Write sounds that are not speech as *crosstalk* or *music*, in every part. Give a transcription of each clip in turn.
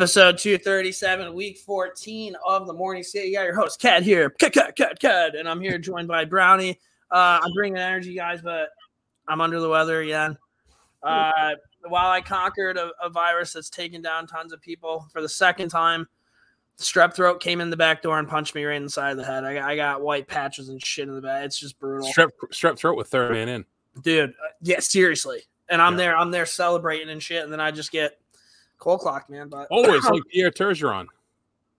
Episode 237, week 14 of the Morning Skate. You got your host, Cat here. Cat, cat, cat, cat. And I'm here joined by Brownie. Uh, I'm bringing energy, guys, but I'm under the weather again. Uh, while I conquered a, a virus that's taken down tons of people for the second time, strep throat came in the back door and punched me right in the side of the head. I, got- I got white patches and shit in the back. It's just brutal. Strep strep throat with third man in. dude. uh, Yeah, seriously. And I'm Yeah. there, I'm there celebrating and shit, and then I just get cold clock, man. But Oh, it's like *coughs* Pierre Turgeron.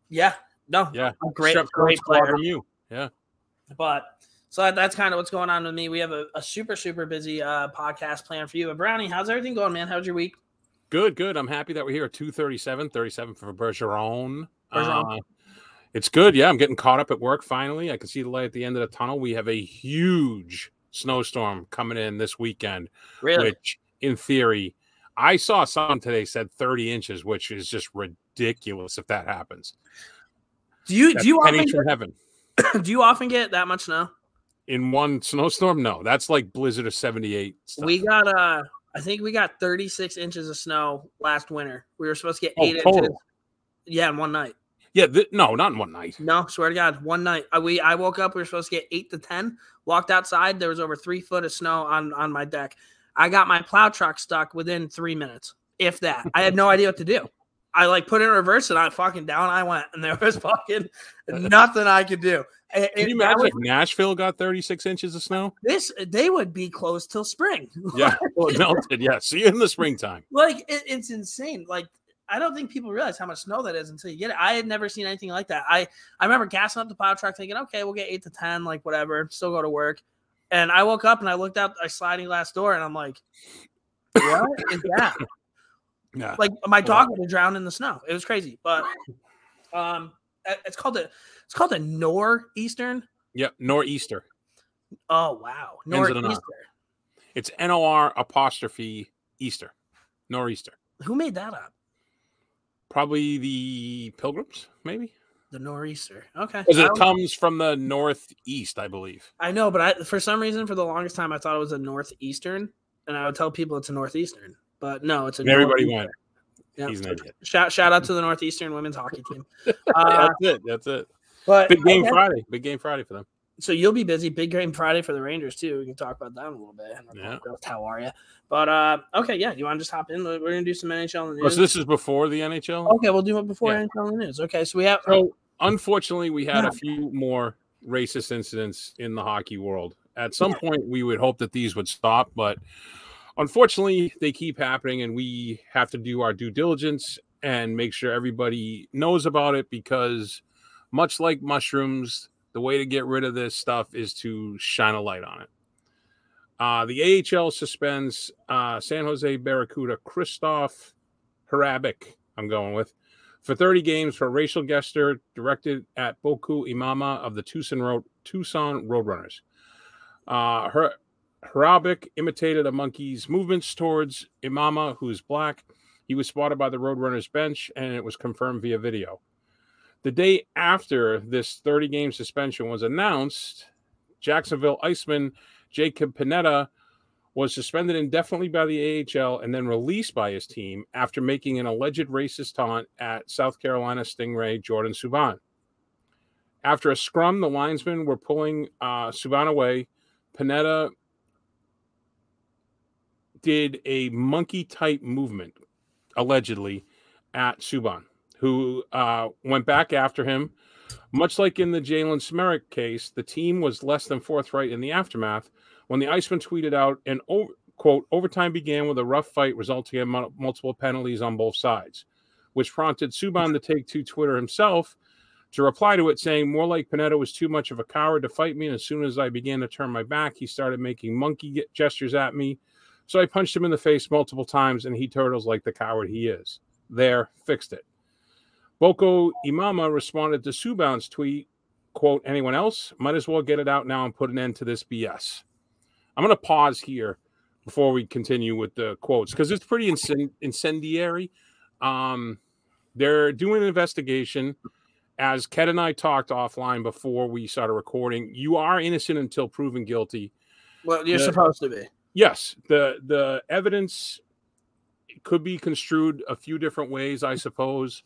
yeah, no, Yeah, a great, Strep great player. from you. Yeah, But so that, that's kind of what's going on with me. We have a, a super, super busy uh, podcast plan for you. But Brownie, how's everything going, man? How's your week? good, good. I'm happy that we're here at 237, 37 for Bergeron. Bergeron. Uh, it's good. Yeah, I'm getting caught up at work finally. I can see the light at the end of the tunnel. We have a huge snowstorm coming in this weekend, Really? which in theory, I saw someone today said 30 inches, which is just ridiculous if that happens. do you That's do you often from get, heaven. *coughs* do you often get that much snow? In one snowstorm? No, that's like blizzard of 78. Stuff. We got uh, I think we got 36 inches of snow last winter. We were supposed to get Oh, eight total. inches. Yeah, in one night. Yeah, th- no, not in one night. No, swear to God, one night uh, we I woke up. We were supposed to get eight to ten. Walked outside. There was over three foot of snow on on my deck. I got my plow truck stuck within three minutes, if that. I had no *laughs* idea what to do. I like put it in reverse and I fucking down I went, and there was *laughs* fucking nothing I could do. Can you imagine was- if Nashville got 36 inches of snow? this? They would be closed till spring. *laughs* Yeah, well, it melted. Yeah, see you in the springtime. like it, it's insane. Like I don't think people realize how much snow that is until you get it. I had never seen anything like that. I I remember gassing up the plow truck, thinking, okay, we'll get eight to ten, like whatever, still go to work. And I woke up and I looked out a sliding glass door, and I'm like, what is *laughs* that? Yeah, Like my dog would have drowned in the snow. It was crazy, but um, it's called a it's called a nor'eastern. yep, nor'easter. Oh wow, Ends in an R. nor'easter. It's N O R apostrophe Easter, nor'easter. Who made that up? Probably the pilgrims, maybe, The nor'easter. Okay, because it comes from the northeast, I believe. I know, but I for some reason for the longest time I thought it was a northeastern, and I would tell people it's a northeastern, but no, it's a. Everybody went. Yeah. He's an idiot. Shout shout out to the northeastern women's *laughs* hockey team. Uh, that's it. That's it. but Big game okay, Friday. Big game Friday for them. So you'll be busy. Big game Friday for the Rangers too. We can talk about that in a little bit. Yeah. How are you? But uh, okay, yeah. You want to just hop in? We're gonna do some NHL the Oh, news. so this is before the NHL. okay, we'll do it before Yeah. NHL news. Okay, so we have. So unfortunately, we had Yeah. a few more racist incidents in the hockey world. At some point, we would hope that these would stop, but unfortunately, they keep happening, and we have to do our due diligence and make sure everybody knows about it because, much like mushrooms, the way to get rid of this stuff is to shine a light on it. Uh, the AHL suspends uh, San Jose Barracuda Christoph Harabik, I'm going with, for 30 games for racial gesture directed at Boku Imama of the Tucson Road Tucson Roadrunners. Uh, her Harabik imitated a monkey's movements towards Imama, who's black. He was spotted by the Roadrunners bench, and it was confirmed via video. The day after this 30 game suspension was announced, Jacksonville Iceman Jacob Panetta was suspended indefinitely by the AHL and then released by his team after making an alleged racist taunt at South Carolina Stingray Jordan Subban. After a scrum, the linesmen were pulling uh, Subban away. Panetta did a monkey type movement, allegedly, at Subban, who uh, went back after him. Much like in the Jalen Smerick case, the team was less than forthright in the aftermath when the Iceman tweeted out an over, quote overtime began with a rough fight resulting in mul- multiple penalties on both sides, which prompted Subban to take to Twitter himself to reply to it, saying more like Panetta was too much of a coward to fight me, and as soon as I began to turn my back, he started making monkey gestures at me. So I punched him in the face multiple times, and he turtles like the coward he is. There, fixed it. Boko Imama responded to Subban's tweet, quote, anyone else? Might as well get it out now and put an end to this BS. I'm going to pause here before we continue with the quotes because it's pretty incend- incendiary. Um, they're doing an investigation. As Ken and I talked offline before we started recording, you are innocent until proven guilty. Well, you're Yeah. supposed to be. Yes, the the evidence could be construed a few different ways, I suppose.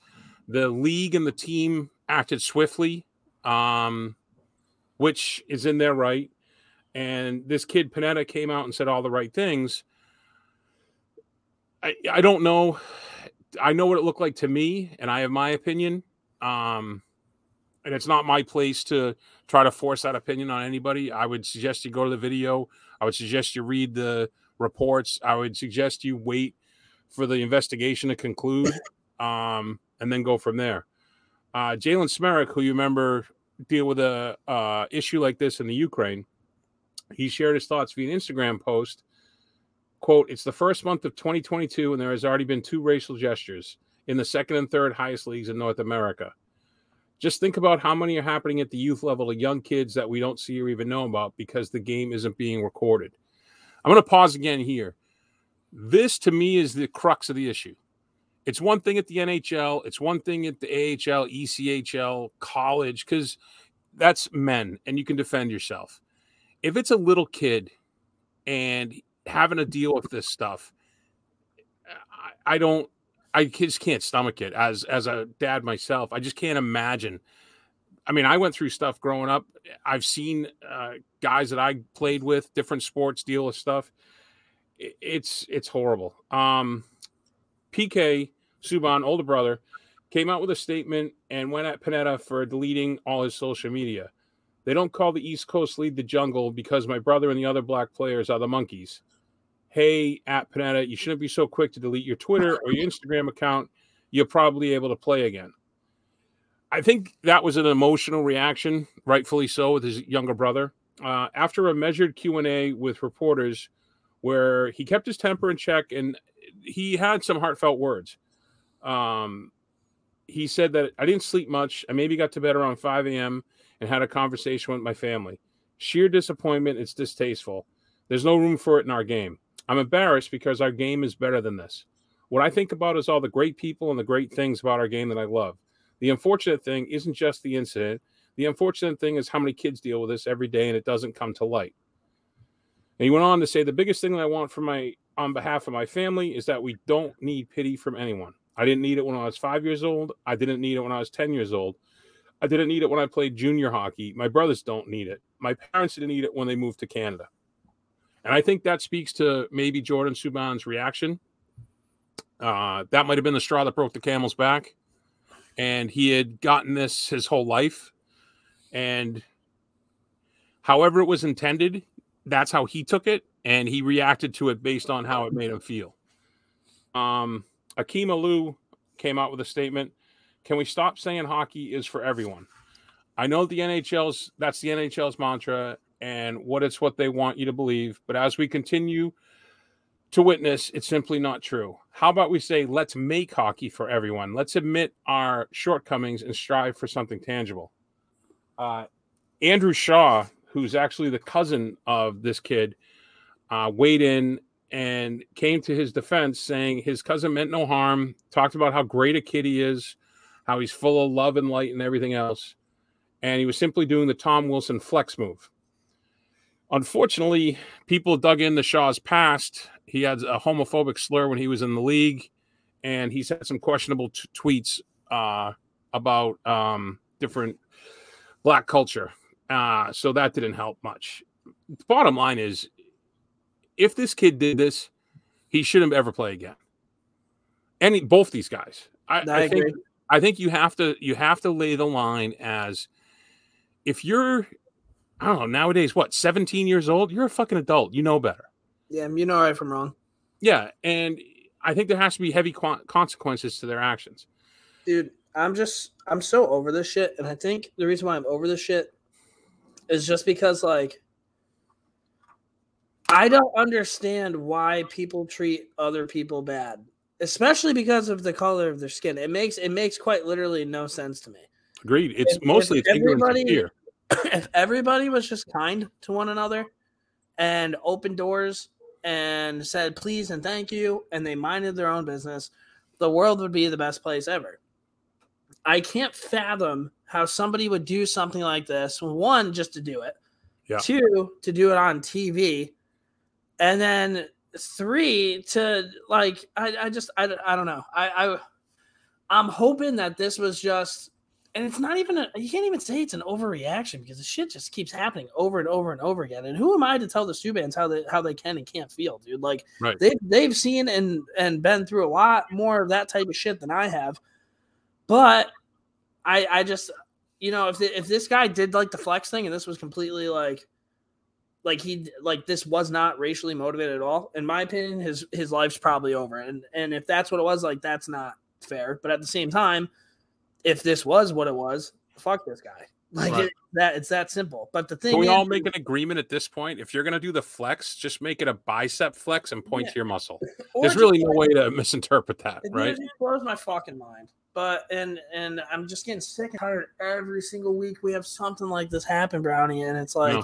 The league and the team acted swiftly, um, which is in their right. And this kid Panetta came out and said all the right things. I, I don't know. I know what it looked like to me, and I have my opinion. Um, and it's not my place to try to force that opinion on anybody. I would suggest you go to the video. I would suggest you read the reports. I would suggest you wait for the investigation to conclude, um, and then go from there. Uh, Jalen Smereck, who you remember deal with a uh, issue like this in the Ukraine, he shared his thoughts via an Instagram post. "Quote: It's the first month of 2022, and there has already been two racial gestures in the second and third highest leagues in North America." just think about how many are happening at the youth level to young kids that we don't see or even know about because the game isn't being recorded. I'm going to pause again here. This to me is the crux of the issue. It's one thing at the NHL, it's one thing at the AHL, ECHL, college, because that's men and you can defend yourself. If it's a little kid and having to deal with this stuff, I, I don't I just can't stomach it as as a dad myself. I just can't imagine. I mean, I went through stuff growing up. I've seen uh, guys that I played with, different sports, deal with stuff. It's it's horrible. Um, PK Subban, older brother, came out with a statement and went at Panetta for deleting all his social media. They don't call the East Coast lead the jungle because my brother and the other black players are the monkeys hey, at Panetta, you shouldn't be so quick to delete your Twitter or your Instagram account. You're probably able to play again. I think that was an emotional reaction, rightfully so, with his younger brother. Uh, after a measured Q and A with reporters, where he kept his temper in check and he had some heartfelt words. Um, he said that I didn't sleep much. I maybe got to bed around 5 a.m. and had a conversation with my family. Sheer disappointment. It's distasteful. There's no room for it in our game. I'm embarrassed because our game is better than this. What I think about is all the great people and the great things about our game that I love. The unfortunate thing isn't just the incident. The unfortunate thing is how many kids deal with this every day and it doesn't come to light. And he went on to say the biggest thing that I want for my on behalf of my family is that we don't need pity from anyone. I didn't need it when I was 5 years old. I didn't need it when I was 10 years old. I didn't need it when I played junior hockey. My brothers don't need it. My parents didn't need it when they moved to Canada. And I think that speaks to maybe Jordan Subban's reaction. Uh, that might have been the straw that broke the camel's back. And he had gotten this his whole life. And however it was intended, that's how he took it. And he reacted to it based on how it made him feel. Um, Akim Aliu came out with a statement Can we stop saying hockey is for everyone? I know the NHL's that's the NHL's mantra, and what it's what they want you to believe. But as we continue to witness, it's simply not true. How about we say, let's make hockey for everyone? Let's admit our shortcomings and strive for something tangible. Uh, Andrew Shaw, who's actually the cousin of this kid, uh, weighed in and came to his defense saying his cousin meant no harm, talked about how great a kid he is, how he's full of love and light and everything else. And he was simply doing the Tom Wilson flex move. Unfortunately, people dug into Shaw's past. He had a homophobic slur when he was in the league, and he's had some questionable t- tweets uh, about um, different black culture. Uh, so that didn't help much. The bottom line is, if this kid did this, he shouldn't ever play again. Any both these guys, I, I, I think. I think you have to you have to lay the line as if you're I don't know, nowadays, what, 17 years old? You're a fucking adult. You know better. Yeah, you know right from wrong. Yeah. And I think there has to be heavy consequences to their actions. Dude, I'm just, I'm so over this shit. And I think the reason why I'm over this shit is just because, like, I don't understand why people treat other people bad, especially because of the color of their skin. It makes, it makes quite literally no sense to me. Agreed. It's if, mostly if it's everybody, fear *clears throat* if everybody was just kind to one another and opened doors and said please and thank you and they minded their own business, the world would be the best place ever. I can't fathom how somebody would do something like this. One, just to do it. Yeah. Two, to do it on TV. And then three to like I, I just I, I don't know I, I I'm hoping that this was just and it's not even a, you can't even say it's an overreaction because the shit just keeps happening over and over and over again. And who am I to tell the Subans how they how they can and can't feel, dude? Like Right. they they've seen and and been through a lot more of that type of shit than I have. But I I just you know if the, if this guy did like the flex thing and this was completely like like he like this was not racially motivated at all in my opinion his his life's probably over. And and if that's what it was like that's not fair. But at the same time if this was what it was fuck this guy like Right. it, that it's that simple but the thing Can we is, all make an agreement at this point? If you're going to do the flex, just make it a bicep flex and point Yeah. to your muscle. *laughs* There's really no way to misinterpret that, It right? literally blows my fucking mind. But and and I'm just getting sick and tired. Every single week we have something like this happen, Brownie, and it's like Yeah.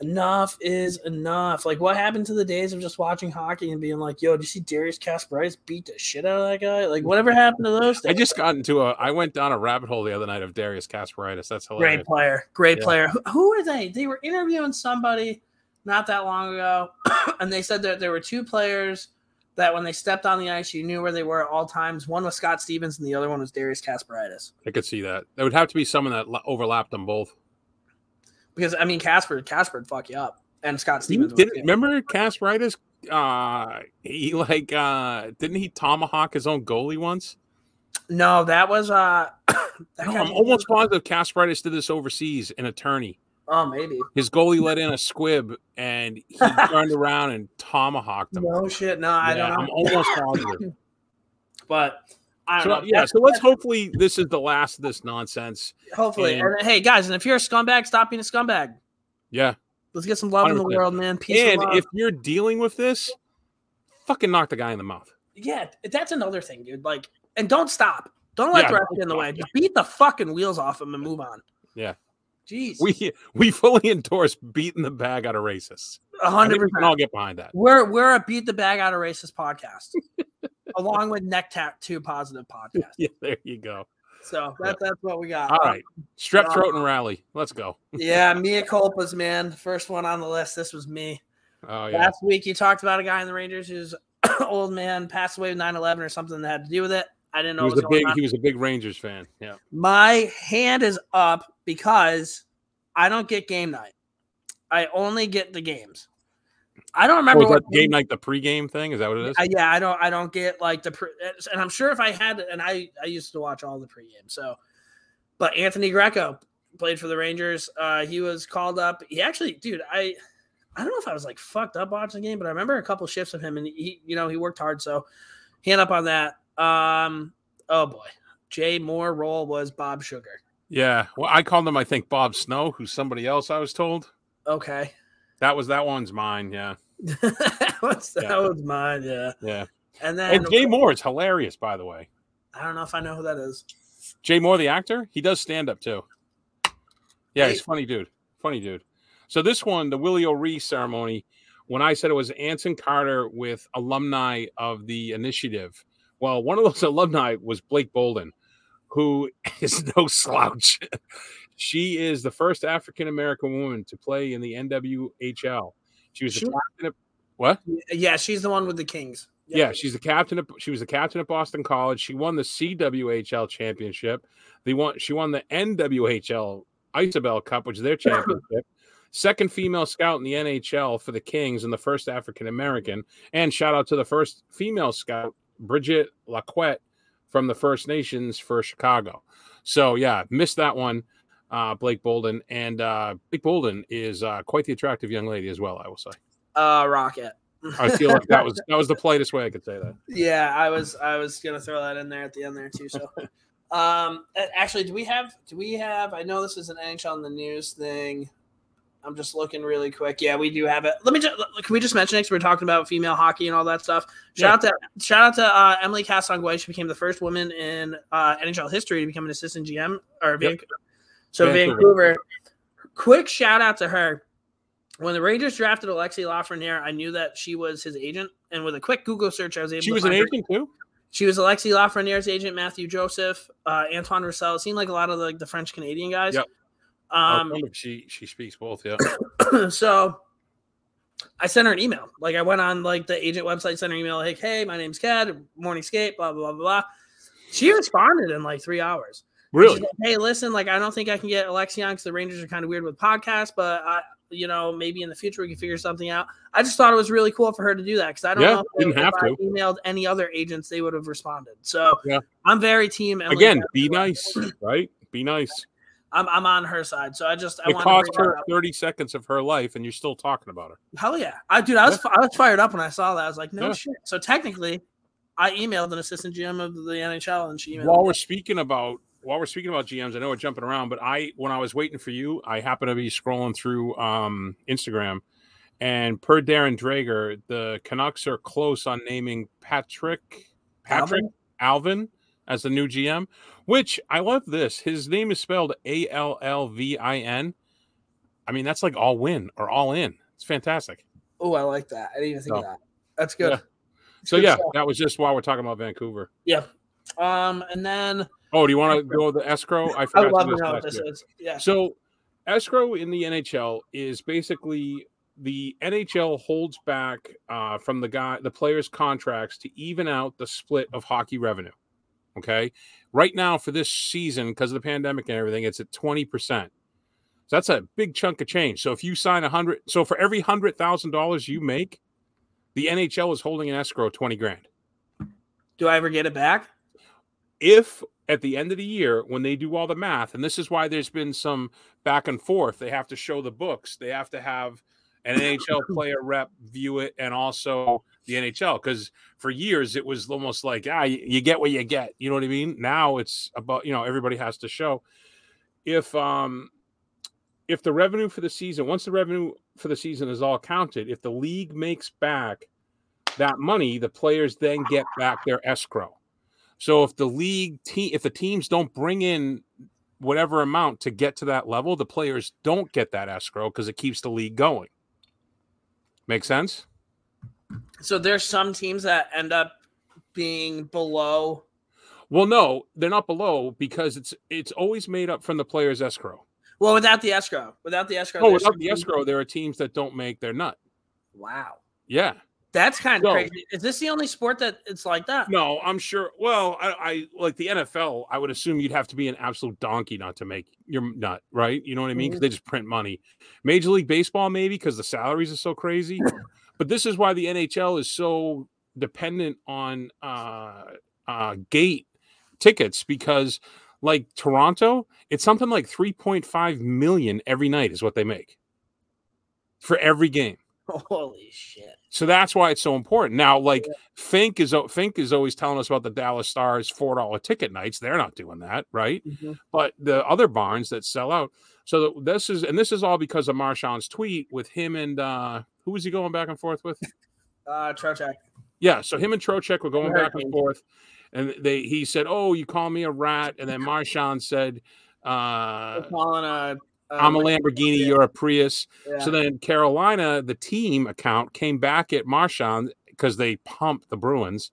Enough is enough. Like what happened to the days of just watching hockey and being like, "Yo, did you see Darius Kasparaitis beat the shit out of that guy?" Like whatever happened to those? I just got into a. I went down a rabbit hole the other night of Darius Kasparaitis. That's hilarious. great player, great Yeah. player. Who, who were they? They were interviewing somebody not that long ago, *clears throat* and they said that there were two players that when they stepped on the ice, you knew where they were at all times. One was Scott Stevens, and the other one was Darius Kasparaitis. I could see that. There would have to be someone that overlapped them both. Because I mean, Casper, Casper fuck you up, and Scott Stevens. Didn't remember Kasparaitis? Uh, he like uh, didn't he tomahawk his own goalie once? No, that was uh. *coughs* that No, I'm almost positive Kasparaitis did this overseas. An attorney, Oh, maybe. his goalie let in a squib, and he *laughs* turned around and tomahawked him. No shit. No, I Yeah, don't Know. I'm almost positive. *coughs* But So know. yeah, so let's hopefully this is the last of this nonsense. hopefully. and- And, hey, guys, and if you're a scumbag, stop being a scumbag. Yeah, Let's get some love in the world, man. Peace and if you're dealing with this, fucking knock the guy in the mouth. yeah, that's another thing, dude. Like, and don't stop. Don't let Yeah, the rest get in the way. Just beat the fucking wheels off him and move on. Yeah. Jeez. We we fully endorse beating the bag out of racists. hundred think we can percent. all get behind that. We're we're a beat the bag out of racist podcast, *laughs* along with Neck Tattoo Positive podcast. *laughs* Yeah, there you go. So that, that's what we got. All Um, strep uh, throat and rally. Let's go. *laughs* yeah, Mia culpas, man. First one on the list. This was me. Oh yeah, Last week you talked about a guy in the Rangers whose *clears throat* old man passed away with 9-11 or something that had to do with it. I didn't he know was was a big on. he was a big Rangers fan. Yeah, My hand is up because I don't get game night. I only get the games. I don't remember what game like the pregame thing? Is that what it is? I, yeah, I don't. I don't get like the. Pre, and I'm sure if I had, and I I used to watch all the pregame. So, but Anthony Greco played for the Rangers. Uh, he was called up. He actually, dude, I I don't know if I was like fucked up watching the game, but I remember a couple shifts of him, and he, you know, he worked hard. So, hand up on that. Um, oh boy, Jay Moore role was Bob Sugar. Yeah. Well, I called him. I think Bob Snow, who's somebody else. I was told Okay, that was that one's mine. Yeah, *laughs* that Yeah. was mine. Yeah, yeah. and then And Jay Moore is hilarious, by the way. I don't know if I know who that is. Jay Moore, the actor, he does stand up too. Yeah, he's Hey. a funny dude. Funny dude. So this one, the Willie O'Ree ceremony, when I said it was Anson Carter with alumni of the initiative, well, one of those *laughs* alumni was Blake Bolden, who *laughs* is no slouch. She is the first African American woman to play in the NWHL. She was the captain of what? Yeah, she's the one with the Kings. Yeah, she's the captain. Of, she was the captain at Boston College. She won the CWHL championship. They won. She won the NWHL Isabel Cup, which is their *laughs* championship. Second female scout in the NHL for the Kings and the first African American. And shout out to the first female scout, Bridget Laquette from the First Nations for Chicago. So yeah, missed that one, uh, Blake Bolden. And uh, Blake Bolden is uh, quite the attractive young lady as well. I will say. Uh, Rocket. I feel like that was *laughs* that was the politest way I could say that. Yeah, I was I was gonna throw that in there at the end there too. So, *laughs* um, actually, do we have do we have? I know this is an NHL in the news thing. I'm just looking really quick. Yeah, we do have it. Let me just can we just mention it? 'cause we're talking about female hockey and all that stuff. Shout out to shout out to uh, Emily Castonguay. She became the first woman in uh, NHL history to become an assistant GM or Yep. So Vancouver. Vancouver. Quick shout out to her. When the Rangers drafted Alexi Lafreniere, I knew that she was his agent, and with a quick Google search, I was able. She to was an her- agent too. she was Alexi Lafreniere's agent, Matthew Joseph, uh, Antoine Roussel. It seemed like a lot of the, like the French Canadian guys. Yep. Um, she she speaks both. Yeah. *clears throat* so I sent her an email. Like I went on like the agent website, sent her an email like, "Hey, my name's Kat, Morning Skate, blah blah blah blah." She responded in like three hours. Really? Hey, listen, like I don't think I can get Alexion because the Rangers are kind of weird with podcasts, but I, you know, maybe in the future we can figure something out. I just thought it was really cool for her to do that because I don't Yeah, know if, didn't if have I to. emailed any other agents, they would have responded. So Yeah. I'm very team. Emily Again, be nice, right? Be nice. *laughs* I'm I'm on her side. So I just I It want cost her 30 seconds of her life, and you're still talking about her. Hell yeah, I dude, I was I was fired up when I saw that. I was like, no Yeah. shit. So technically, I emailed an assistant GM of the NHL, and she emailed. While me. we're speaking about while we're speaking about GMs, I know we're jumping around, but I when I was waiting for you, I happened to be scrolling through um, Instagram, and per Darren Drager, the Canucks are close on naming Patrick Patrick Alvin as the new GM. Which I love this. His name is spelled A L L V I N. I mean, that's like all win or all in. It's fantastic. Oh, I like that. I didn't even think of that. That's good. yeah. So good yeah, stuff. that was just while we're talking about Vancouver. yeah. Um, and then Oh, do you want to go the escrow? I I love to what this year. is. Yeah. So, escrow in the NHL is basically the NHL holds back uh, from the guy, the players' contracts to even out the split of hockey revenue. Okay, right now for this season, because of the pandemic and everything, it's at twenty percent. So that's a big chunk of change. So if you sign a hundred, so for every hundred thousand dollars you make, the NHL is holding an escrow twenty grand. Do I ever get it back? if at the end of the year when they do all the math and this is why there's been some back and forth. They have to show the books. They have to have an nhl *laughs* player rep view it and also the nhl because for years it was almost like ah you, you get what you get. You know what i mean? Now it's about you know everybody has to show. If um if the revenue for the season once the revenue for the season is all counted if the league makes back that money the players then get back their escrow so if the league team, if the teams don't bring in whatever amount to get to that level, the players don't get that escrow because it keeps the league going. Make sense? So there's some teams that end up being below. Well, no, they're not below because it's it's always made up from the players' escrow. Well, without the escrow, without the escrow. Oh, without the escrow, there are teams that don't make their nut. Wow, Yeah. That's kind of So- crazy. Is this the only sport that it's like that? No, I'm sure. Well, I, I like the NFL. I would assume you'd have to be an absolute donkey not to make your nut, right? You know what I mean? Because they just print money. Major League Baseball, maybe because the salaries are so crazy. but this is why the NHL is so dependent on uh, uh, gate tickets because, like Toronto, it's something like 3.5 million every night is what they make for every game. *laughs* Holy shit! So that's why it's so important. Now, like Fink is Fink is always telling us about the Dallas Stars four dollar ticket nights. They're not doing that, right? But the other barns that sell out. So this is and this is all because of Marshawn's tweet with him and uh who was he going back and forth with? Uh, Trocheck. Yeah, so him and Trocheck were going back and forth, and they he said, "Oh, you call me a rat," and then *laughs* Marshawn said, uh, calling a. "I'm a um, Lamborghini, you're a Prius." Yeah. So then Carolina, the team account came back at Marshawn because they pumped the Bruins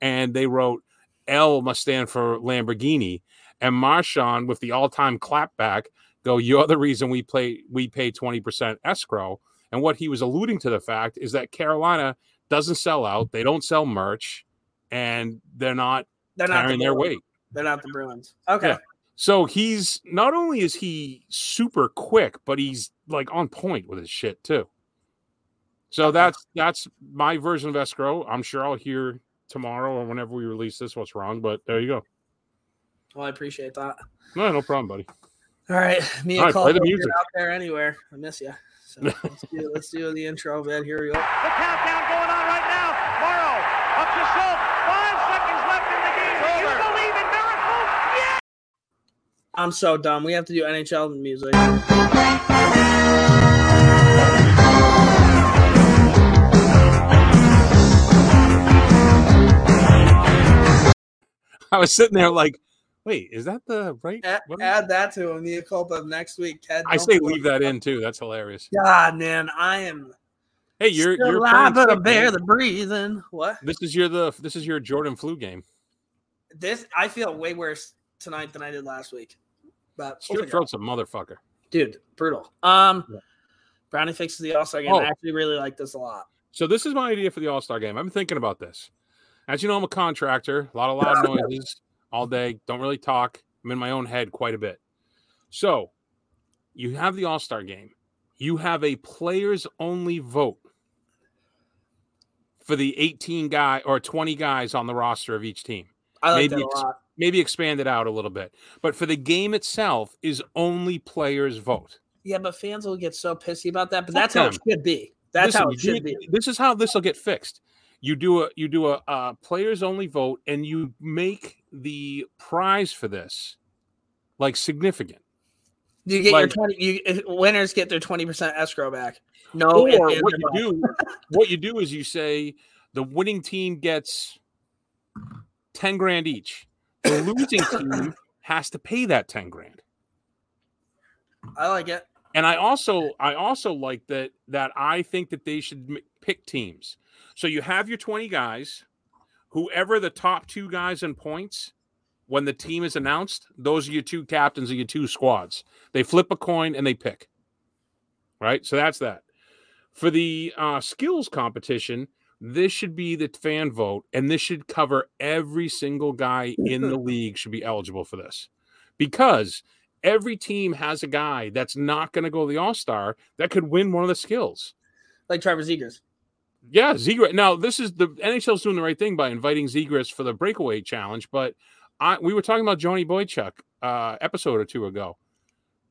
and they wrote L must stand for Lamborghini. And Marshawn, with the all-time clapback, go, You're the reason we play we pay 20% escrow. And what he was alluding to the fact is that Carolina doesn't sell out, they don't sell merch, and they're not They're not carrying the their weight. They're not the Bruins. Okay. Yeah. So he's not only is he super quick, but he's like on point with his shit too. So that's that's my version of escrow. I'm sure I'll hear tomorrow or whenever we release this what's wrong, but there you go. Well, I appreciate that. No, no problem, buddy. All right, me and right, play the Cole, music. out there anywhere. I miss you. So *laughs* let's do, let's do the intro bit. Here we go. The countdown going on right now. Morrow up to Schultz. Five seconds left in the game. Do you believe in miracles? Yes! I'm so dumb. We have to do NHL music. I was sitting there like, wait, is that the right? Add, add that to him. Mia culpa next week. Ted, I say leave that in too. That's hilarious. God, man, I am Hey, you're still you're alive, but I bear the breathing. What? This is your the this is your Jordan flu game. This I feel way worse tonight than I did last week. But we'll Strep figure out. throat's a motherfucker. dude, brutal. Um, Yeah. Brownie fixes the All Star game. Oh. I actually really like this a lot. So this is my idea for the All Star game. I've been thinking about this. As you know, I'm a contractor. A lot of loud *laughs* noises all day. Don't really talk. I'm in my own head quite a bit. So you have the All Star game. You have a players only vote for the 18 guy or 20 guys on the roster of each team. I like Maybe that a it's- lot. Maybe expand it out a little bit. But for the game itself is only players vote. Yeah, but fans will get so pissy about that. But Fuck that's how it should be. That's Listen, how it should be. This is how this will get fixed. You do a you do a, uh players only vote, and you make the prize for this like significant. You get like- your twenty. You winners get their twenty percent escrow back. No, or what you do, *laughs* what you do is you say the winning team gets ten grand each. The losing team has to pay that ten grand. I like it. And I also I also like that that I think that they should m- pick teams. So you have your 20 guys, whoever the top two guys in points when the team is announced, those are your two captains of your two squads. They flip a coin and they pick. Right? So that's that. For the uh, skills competition, this should be the fan vote, and this should cover every single guy in the *laughs* league should be eligible for this. Because every team has a guy that's not going to go to the All Star that could win one of the skills. Like Trevor Zegers. Yeah, Zegras. Now this is the NHL's doing the right thing by inviting Zegras for the breakaway challenge, but I we were talking about Johnny Boychuk uh episode or two ago.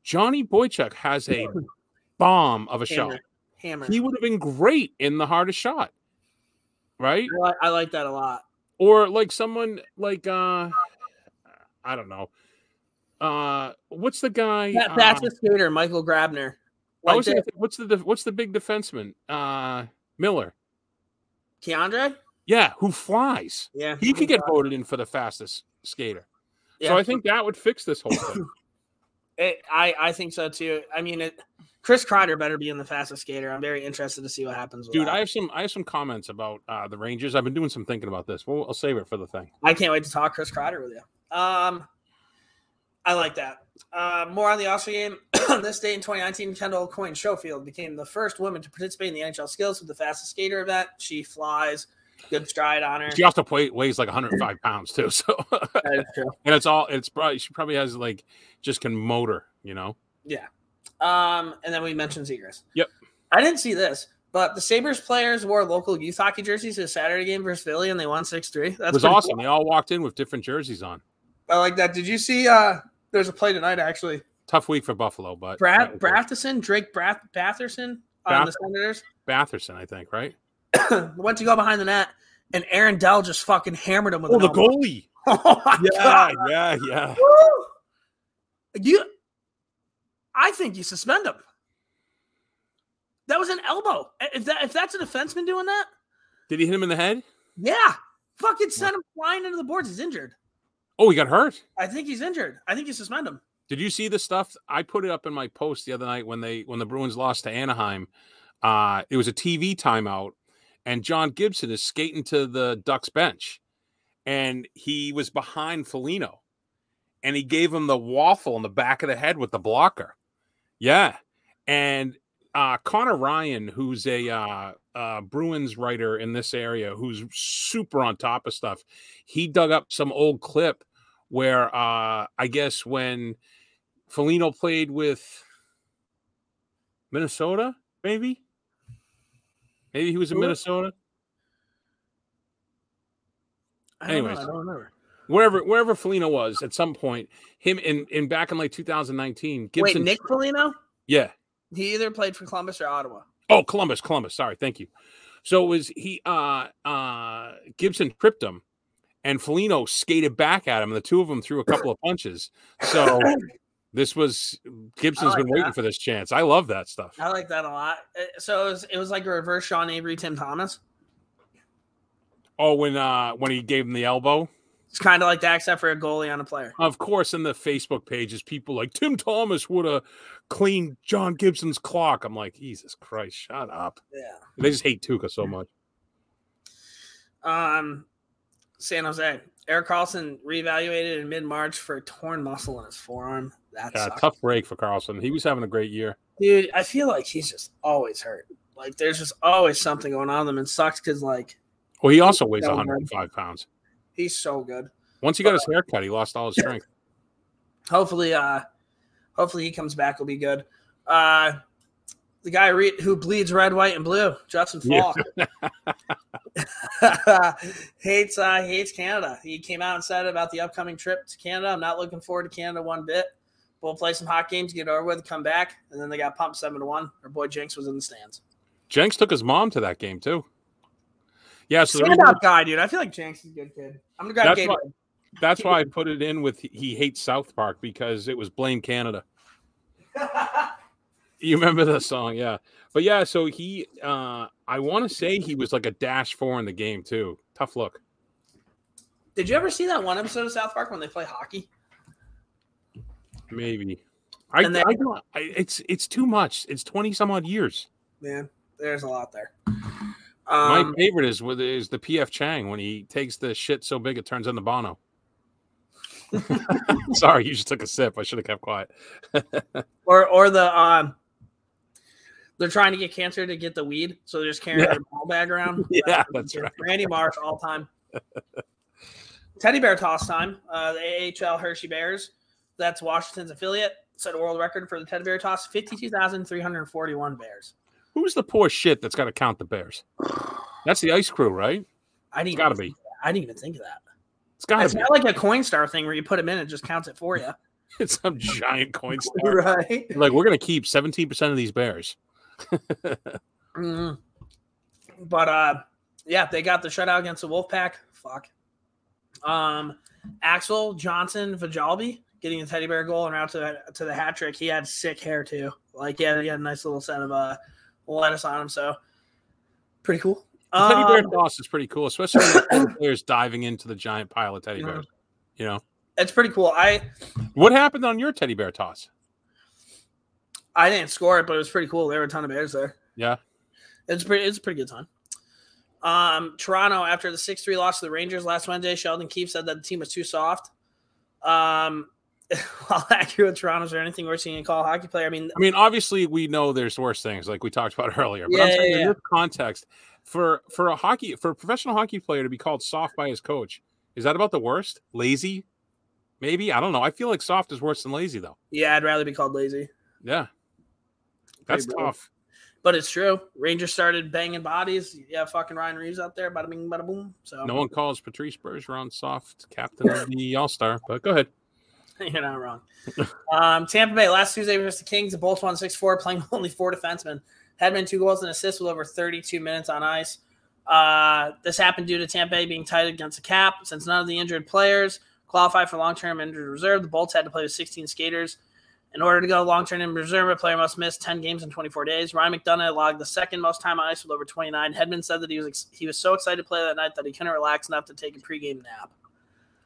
Johnny Boychuk has a *laughs* bomb of a Hammer. shot. Hammer. He would have been great in the hardest shot. Right? I like, I like that a lot. Or like someone like uh I don't know. Uh what's the guy? That, uh, that's a skater, Michael Grabner. I was the, gonna think, what's the what's the big defenseman? Uh Miller. Keandre. Yeah, who flies. Yeah, He could get voted in for the fastest skater. Yeah. So I think that would fix this whole thing. *laughs* It, I I think so too. I mean, it, Chris Kreider better be in the fastest skater. I'm very interested to see what happens. With Dude, that. I have some I have some comments about uh, the Rangers. I've been doing some thinking about this. Well, I'll save it for the thing. I can't wait to talk Chris Kreider with you. Um, I like that. Uh, more on the All-Star game. *clears throat* this day in 2019, Kendall Coyne Schofield became the first woman to participate in the NHL Skills with the fastest skater event. She flies, good stride on her. She also weighs like 105 pounds too. So That is true. *laughs* and it's all it's probably she probably has like just can motor, you know. Yeah. Um, and then we mentioned Zegers. Yep. I didn't see this, but the Sabres players wore local youth hockey jerseys to Saturday game versus Philly, and they won 6 3. That's it was awesome. cool. They all walked in with different jerseys on. I like that. Did you see? uh There's a play tonight, actually. Tough week for Buffalo, but Brad Bratherson, Drake Brath- Batherson on the Senators Batherson, I think, right? *coughs* went to go behind the net, and Aaron Dell just fucking hammered him with Oh, the goalie. *laughs* Oh my Yeah, god! yeah, yeah. Woo! You, I think you suspend him. That was an elbow. If that if that's a defenseman doing that, Did he hit him in the head? yeah, fucking sent him flying into the boards. He's injured. Oh, he got hurt. I think he's injured. I think you suspend him. Did you see the stuff I put it up in my post the other night when they when the Bruins lost to Anaheim? Uh, it was a TV timeout, and John Gibson is skating to the Ducks bench, and he was behind Felino, and he gave him the waffle in the back of the head with the blocker. Yeah, and uh, Connor Ryan, who's a uh, uh, Bruins writer in this area, who's super on top of stuff, he dug up some old clip where uh, I guess when Felino played with Minnesota, maybe, maybe he was in? Minnesota, I don't know. Anyways. I don't remember. Wherever wherever Felino was at some point. Him in in back in like 2019, Gibson. Wait, Nick Foligno? yeah. He either played for Columbus or Ottawa. Oh, Columbus, Columbus. Sorry, thank you. So it was he uh uh Gibson tripped him and Felino skated back at him, and the two of them threw a couple of punches. So *coughs* this was Gibson's like been waiting that. for this chance. I love that stuff. I like that a lot. Uh, So it was, it was like a reverse Sean Avery, Tim Thomas. Oh, when uh when he gave him the elbow. It's kind of like that, except for a goalie on a player. Of course, in the Facebook pages, people like Tim Thomas would have cleaned John Gibson's clock. I'm like, Jesus Christ, shut up. Yeah. They just hate Tuca so much. Um. San Jose. Eric Carlson reevaluated in mid March for a torn muscle in his forearm. That's Yeah, tough break for Carlson. He was having a great year. Dude, I feel like he's just always hurt. Like there's just always something going on with him and sucks because like Well, he also weighs So good. 105 pounds. He's so good. Once he got his haircut, he lost all his strength. Hopefully, uh hopefully he comes back will be good. Uh the guy re- who bleeds red, white, and blue, Justin Yeah. Falk. *laughs* *laughs* hates uh hates Canada. He came out and said about the upcoming trip to Canada. I'm not looking forward to Canada one bit. We'll play some hot games, get over with, come back, and then they got pumped seven to one. Our boy Jinx was in the stands. Jenks took his mom to that game too. Yeah, so Stand up guy, dude. I feel like Jinx is a good kid. I'm That's Gatorade. why- that's why I put it in with he hates South Park because it was blame Canada. *laughs* You remember the song, yeah. But yeah, so he uh I want to say he was like a dash four in the game too. Tough look. Did you ever see that one episode of South Park when they play hockey? Maybe. I, then- I don't I, it's it's too much. It's 20 some odd years. Man, there's a lot there. My Um, favorite is with is the PF Chang when he takes the shit so big it turns into Bono. *laughs* Sorry, you just took a sip. I should have kept quiet. *laughs* or or the um, they're trying to get cancer to get the weed, so they're just carrying Yeah. their ball bag around. *laughs* Yeah, that's right. Randy Marsh, all time. Teddy bear toss time. Uh, the AHL Hershey Bears, that's Washington's affiliate, set a world record for the teddy bear toss: fifty-two thousand three hundred forty-one bears. Who's the poor shit that's got to count the bears? *sighs* That's the ice crew, right? I didn't gotta even be. think of that. I didn't even think of that. It's got It's to be. not like a coin star thing where you put them in and it just counts it for you. *laughs* It's some giant coin *laughs* star. right. Like we're gonna keep 17% of these bears. *laughs* Mhm. But uh, yeah, they got the shutout against the Wolfpack. Fuck. Um, Axel Johnson Vajalbi getting the teddy bear goal and route to the, to the hat trick. He had sick hair too. Like yeah, he had a nice little set of uh lettuce on them. So pretty cool. The teddy bear Um, toss is pretty cool, especially when the *coughs* players diving into the giant pile of teddy bears. You know it's pretty cool. I what happened on your teddy bear toss? I didn't score it, but it was pretty cool. There were a ton of bears there. Yeah, It's pretty. It's a pretty good time. Um, Toronto after the six three loss to the Rangers last Wednesday, Sheldon Keefe said that the team was too soft. Um, *laughs* while accurate with Toronto, is there anything worse than a call a hockey player? I mean, I mean, obviously we know there's worse things, like we talked about *laughs* earlier. But Yeah, I'm saying yeah, in yeah. this context, for for a hockey for a professional hockey player to be called soft by his coach, is that about the worst? Lazy? Maybe I don't know. I feel like soft is worse than lazy, though. yeah, I'd rather be called lazy, Yeah, that's Pretty brutal. tough. but it's true. Rangers started banging bodies. Yeah, fucking Ryan Reeves out there, bada bing, bada boom. So No one calls Patrice Bergeron soft captain of the All Star, but go ahead. *laughs* You're not wrong. um, Tampa Bay last Tuesday versus the Kings. The Bolts won 6 4, playing *laughs* only four defensemen. Been two goals and assists with over 32 minutes on ice. Uh, this happened due to Tampa Bay being tight against the cap. Since none of the injured players qualified for long term injured reserve, the Bolts had to play with 16 skaters. In order to go long term injured reserve, a player must miss 10 games in 24 days. Ryan McDonough logged the second most time on ice with over 29. Hedman said that he was ex- he was so excited to play that night that he couldn't relax enough to take a pregame nap.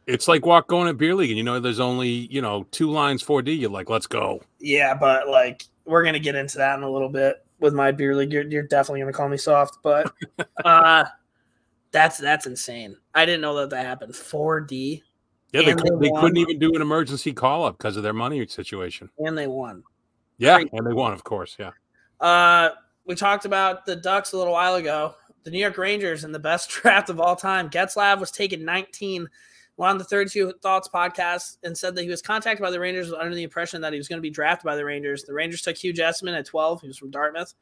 It's like walk going at beer league, and you know there's only you know two lines 4D. You're like, let's go. Yeah, but like we're gonna get into that in a little bit with my beer league. You're, you're definitely gonna call me soft, but *laughs* uh that's that's insane. I didn't know that that happened. 4D Yeah, they, could, they, they couldn't even do an emergency call up because of their money situation. and they won. Yeah, Great. and they won, of course. Yeah, Uh we talked about the Ducks a little while ago. The New York Rangers in the best *laughs* draft of all time. Getzlav was taken 19 on the 32 Thoughts podcast and said that he was contacted by the Rangers under the impression that he was going to be drafted by the Rangers. The Rangers took Hugh Jessamine at 12. He was from Dartmouth.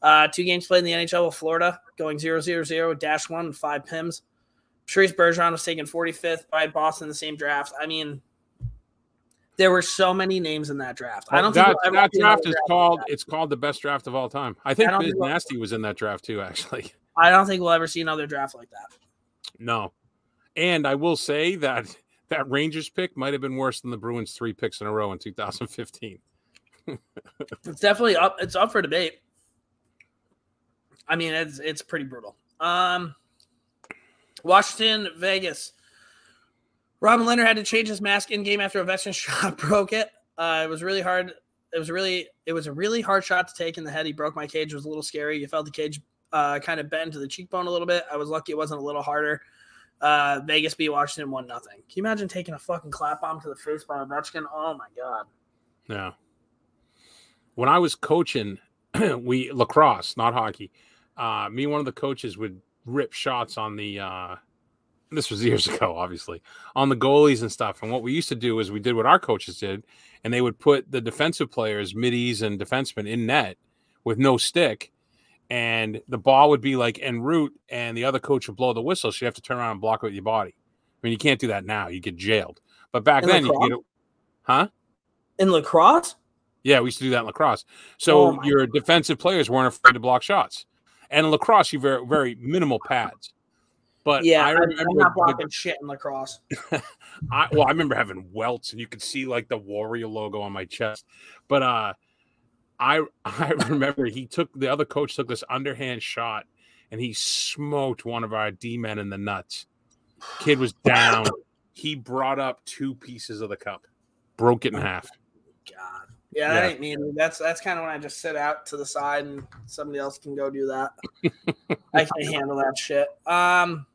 Uh, two games played in the NHL with Florida, going 0 0 0 dash one and five PIMs. Patrice Bergeron was taken 45th by Boston in the same draft. I mean, there were so many names in that draft. I don't that, think that draft is like called. It's called the best draft of all time. I think I Biz think Nasty was in that draft too. *laughs* Actually, I don't think we'll ever see another draft like that. no. And I will say that *laughs* that Rangers pick might have been worse than the Bruins three picks in a row in 2015. *laughs* It's definitely up. It's up for debate. I mean, it's it's pretty brutal. Um, Washington, Vegas. Robin Leonard had to change his mask in game after a veteran *laughs* shot broke it. Uh, it was really hard. It was really it was a really hard shot to take in the head. He broke my cage. It was a little scary. You felt the cage uh, kind of bend to the cheekbone a little bit. I was lucky it wasn't a little harder. Uh, Vegas beat Washington one nothing. Can you imagine taking a fucking clap bomb to the face by Ovechkin? Oh my god. Yeah. When I was coaching, *clears throat* we lacrosse, not hockey. Uh, me one of the coaches would rip shots on the. Uh, this was years *laughs* ago, obviously, on the goalies and stuff. And what we used to do is we did what our coaches did, and they would put the defensive players, middies, and defensemen in net with no stick, and the ball would be like en route, and the other coach would blow the whistle. So you have to turn around and block it with your body. I mean, you can't do that now; you get jailed. But back In then, you, lacrosse? you know, huh? In lacrosse? Yeah, we used to do that in lacrosse. Oh So my your defensive players weren't afraid to block shots. And lacrosse, you very very minimal pads. But yeah, I remember am not the- blocking shit in lacrosse. *laughs* I, well, I remember having welts, and you could see like the warrior logo on my chest. But uh, I *laughs* I remember he took the other coach took this underhand shot, and he smoked one of our D men in the nuts. Kid was *sighs* down. he brought up two pieces of the cup, broke it in half. God. Yeah, that Yeah. ain't me. That's that's kind of when I just sit out to the side and somebody else can go do that. *laughs* I can't handle that shit. Um,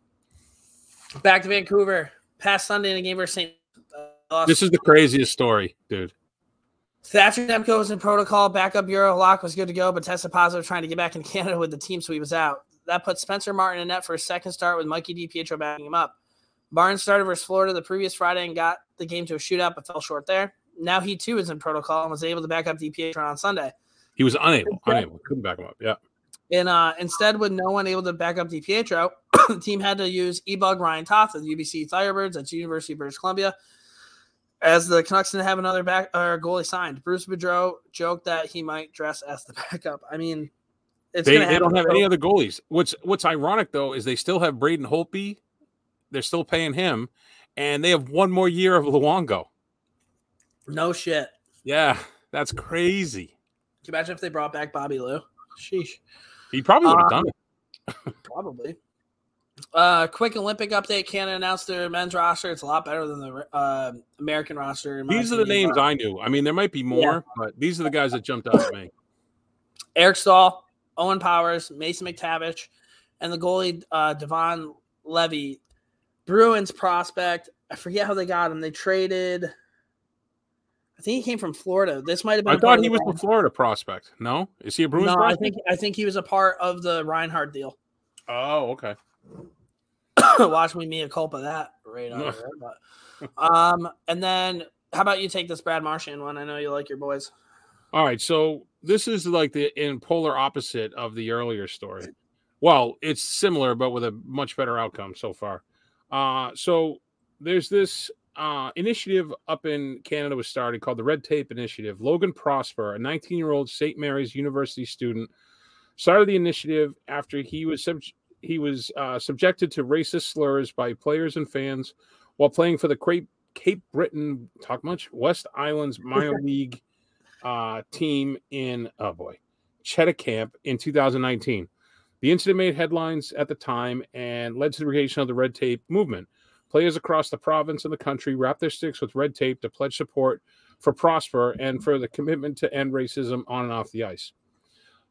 back to Vancouver. Past Sunday in a game versus St. Uh, This is the craziest story, dude. Thatcher Demko was in protocol. Backup Euro Lock was good to go, but tested positive trying to get back in *laughs* Canada with the team, so he was out. That put Spencer Martin in net for a second start with Mikey DiPietro backing him up. Barnes started versus Florida the previous Friday and got the game to a shootout, but fell short there. Now he too is in protocol and was able to back up DiPietro on Sunday. He was unable, Okay. unable, couldn't back him up. Yeah. And uh, instead, with no one able to back up DiPietro, *coughs* the team had to use E-Bug Ryan Toth of the UBC Firebirds at the University of British Columbia. As the Canucks didn't have another back or goalie signed, Bruce Boudreau joked that he might dress as the *laughs* backup. I mean, it's they, they don't have any other goalies. What's what's ironic though is they still have Braden Holtby. They're still paying him, and they have one more year of Luongo. No shit. Yeah, that's crazy. Can you imagine if they brought back Bobby Lou? Sheesh. He probably would have Uh, done it. *laughs* Probably. Uh, quick Olympic update. Canada announced their men's roster. It's a lot better than the uh, American roster. These are the names I knew. I mean, there might be more, but these are the guys that jumped out at me. Eric Staal, Owen Powers, Mason McTavish, and the goalie uh, Devon Levi. Bruins prospect. I forget how they got him. They traded. I think he came from Florida. This might have been. I thought he was the Florida prospect. No, is he a Bruins No, I think I think he was a part of the Reinhart deal. Oh, okay. *coughs* Watch me mea culpa that right on there. But, *laughs* um, and then how about you take this Brad Marchand one? I know you like your boys. All right, so this is like the in polar opposite of the earlier story. Well, it's similar, but with a much better outcome so far. Uh, so there's this uh, initiative up in Canada was started called the Red Tape Initiative. Logan Prosper, a 19 year old St. Mary's University student, started the initiative after he was sub- he was uh, subjected to racist slurs by players and fans while playing for the Cape, Cape Breton, talk much, West Islands minor *laughs* league uh, team in oh boy, Cheticamp in 2019. The incident made headlines at the time and led to the creation of the red tape movement. Players across the province and the country wrapped their sticks with red tape to pledge support for Prosper and for the commitment to end racism on and off the ice.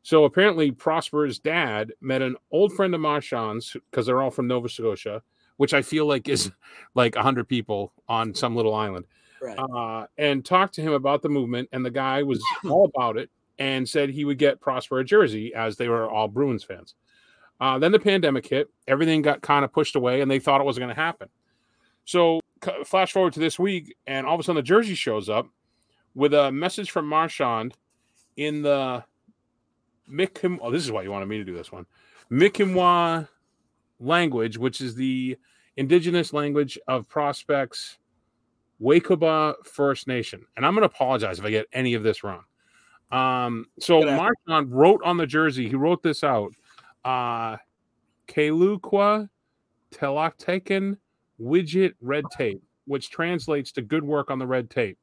So apparently, Prosper's dad met an old friend of Marchand's because they're all from Nova Scotia, which I feel like is like 100 people on some little island Right. uh, and talked to him about the movement. And the guy was all about it and said he would get Prosper a jersey as they were all Bruins fans. Uh, then the pandemic hit, everything got kind of pushed away, and they thought it wasn't going to happen. So, c- flash forward to this week, and all of a sudden the jersey shows up with a message from Marchand in the Mikim. Oh, this is why you wanted me to do this one. Mi'kmaq language, which is the indigenous language of prospects Wakaba First Nation. And I'm going to apologize if I get any of this wrong. Um, so. Marchand wrote on the jersey, he wrote this out. Uh Kelukwa Telaktaken Widget Red Tape, which translates to good work on the red tape.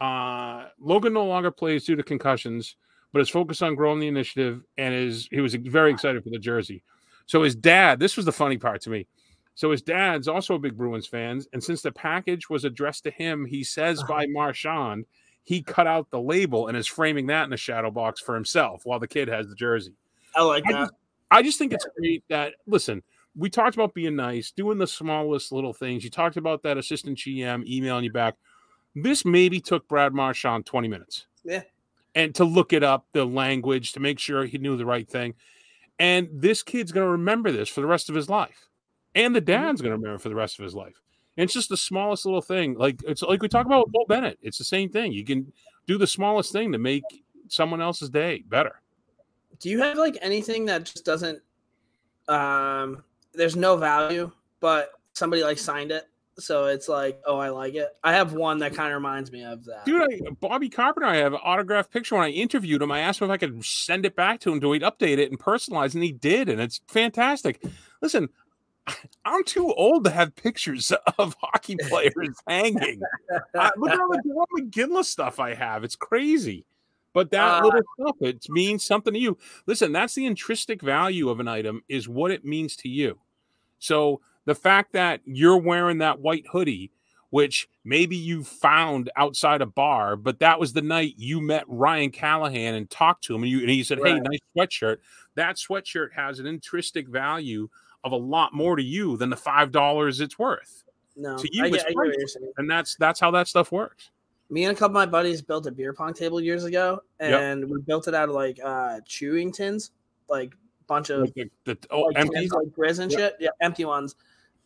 Uh Logan no longer plays due to concussions, but is focused on growing the initiative and is he was very excited for the jersey. So his dad, this was the funny part to me. So his dad's also a big Bruins fans, and since the package was addressed to him, he says uh-huh. by Marchand, he cut out the label and is framing that in a shadow box for himself while the kid has the jersey. I like I that. just, I just think it's great that listen, we talked about being nice, doing the smallest little things. You talked about that assistant GM emailing you back. This maybe took Brad Marchand 20 minutes. Yeah. And to look it up, the language, to make sure he knew the right thing. And this kid's going to remember this for the rest of his life. And the dad's going to remember for the rest of his life. And it's just the smallest little thing. Like it's like we talk about with Bull Bennett. It's the same thing. You can do the smallest thing to make someone else's day better. Do you have like anything that just doesn't um there's no value, but somebody like signed it? So it's like, oh, I like it. I have one that kind of reminds me of that. Dude, I, Bobby Carpenter, I have an autographed picture when I interviewed him. I asked him if I could send it back to him to he'd update it and personalize, and he did, and it's fantastic. Listen, *laughs* I'm too old to have pictures *laughs* of hockey *laughs* players hanging. Uh, look at all the Jarome Iginla stuff I have. It's crazy. But that Uh, little stuff, it means something to you. Listen, that's the intrinsic value of an item is what it means to you. So the fact that you're wearing that white hoodie, which maybe you found outside a bar, but that was the night you met Ryan Callahan and talked to him, and you and he said, "Hey, nice sweatshirt." That sweatshirt has an intrinsic value of a lot more to you than the five dollars it's worth, No, to you, I, get, it's I get what priceless. you're and that's that's how that stuff works. Me and a couple of my buddies built a beer pong table years ago, Yep. and we built it out of like uh chewing tins, like bunch of Like the, the, oh, like empty. cans, like Grizz and Yep. shit. Yeah, empty ones.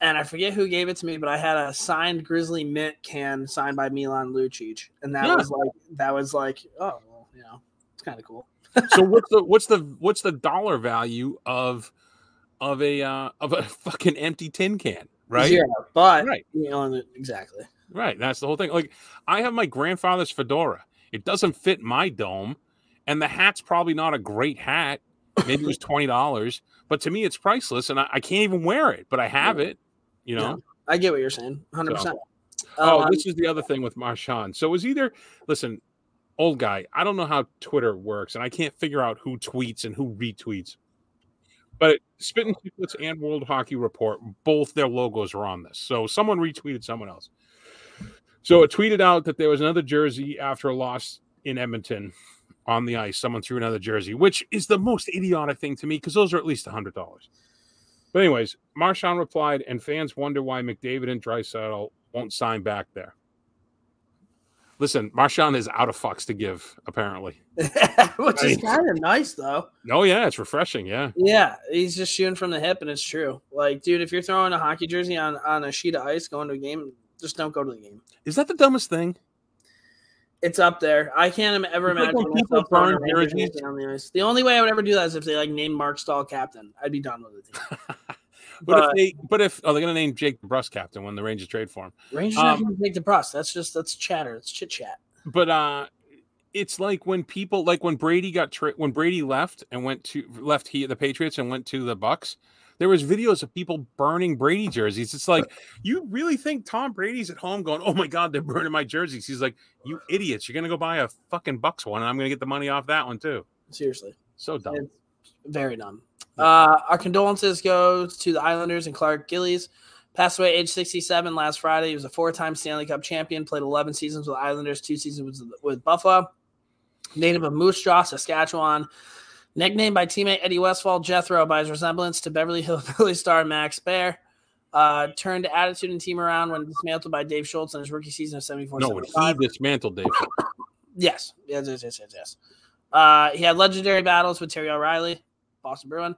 And I forget who gave it to me, but I had a signed Grizzly Mint can signed by Milan Lucic, and that Yeah. was like that was like oh well, you know, it's kind of cool. *laughs* so what's the what's the what's the dollar value of of a uh, of a *laughs* fucking empty tin can, right? Yeah, but Right. you know exactly. Right. That's the whole thing. Like I have my grandfather's fedora. It doesn't fit my dome, and the hat's probably not a great hat. Maybe it was *laughs* twenty dollars, but to me it's priceless, and I, I can't even wear it, but I have it. You know. Yeah. I get what you're saying, hundred percent. Oh, Um, this is the other thing with Marchand. So it was either listen, old guy. I don't know how Twitter works, and I can't figure out who tweets and who retweets. But Spitting Chicklets and World Hockey Report, both their logos are on this. So someone retweeted someone else. So it tweeted out that there was another jersey after a loss in Edmonton on the ice. Someone threw another jersey, which is the most idiotic thing to me because those are at least a hundred dollars. But anyways, Marchand replied, and fans wonder why McDavid and Draisaitl won't sign back there. Listen, Marchand is out of fucks to give, apparently. *laughs* which is kind of nice though. No, yeah, it's refreshing. Yeah, Yeah, he's just shooting from the hip, and it's true. Like, dude, if you're throwing a hockey jersey on on a sheet of ice going to a game, just don't go to the game. is that the dumbest thing? It's up there. I can't ever It's imagine when people myself throwing a burn jerseys. jersey on the ice. The only way I would ever do that is if they like named Marc Staal captain. I'd be done with it. *laughs* But, But- if they, but if oh, they're gonna name Jake Brus captain when the Rangers trade for him. Rangers Um, not going to take the bus. That's just that's chatter. It's chit chat. But uh, it's like when people like when Brady got tra- when Brady left and went to left he the Patriots and went to the Bucs. There was videos of people burning Brady jerseys. It's like you really think Tom Brady's at home going, "Oh my God, they're burning my jerseys." He's like, "You idiots! You're gonna go buy a fucking Bucs one, and I'm gonna get the money off that one too." Seriously, So dumb. it's very dumb. Uh, our condolences go to the Islanders and Clark Gillies. Passed away age 67 last Friday. He was a four-time Stanley Cup champion. Played 11 seasons with Islanders, two seasons with, with Buffalo. Native of Moose Jaw, Saskatchewan. Nicknamed by teammate Eddie Westfall Jethro by his resemblance to Beverly Hillbilly *laughs* star Max Baer. Uh, turned attitude and team around when dismantled by Dave Schultz in his rookie season of 74 No, when he dismantled Dave. Yes, yes, yes, yes, yes. yes. Uh, he had legendary battles with Terry O'Reilly, Boston Bruin.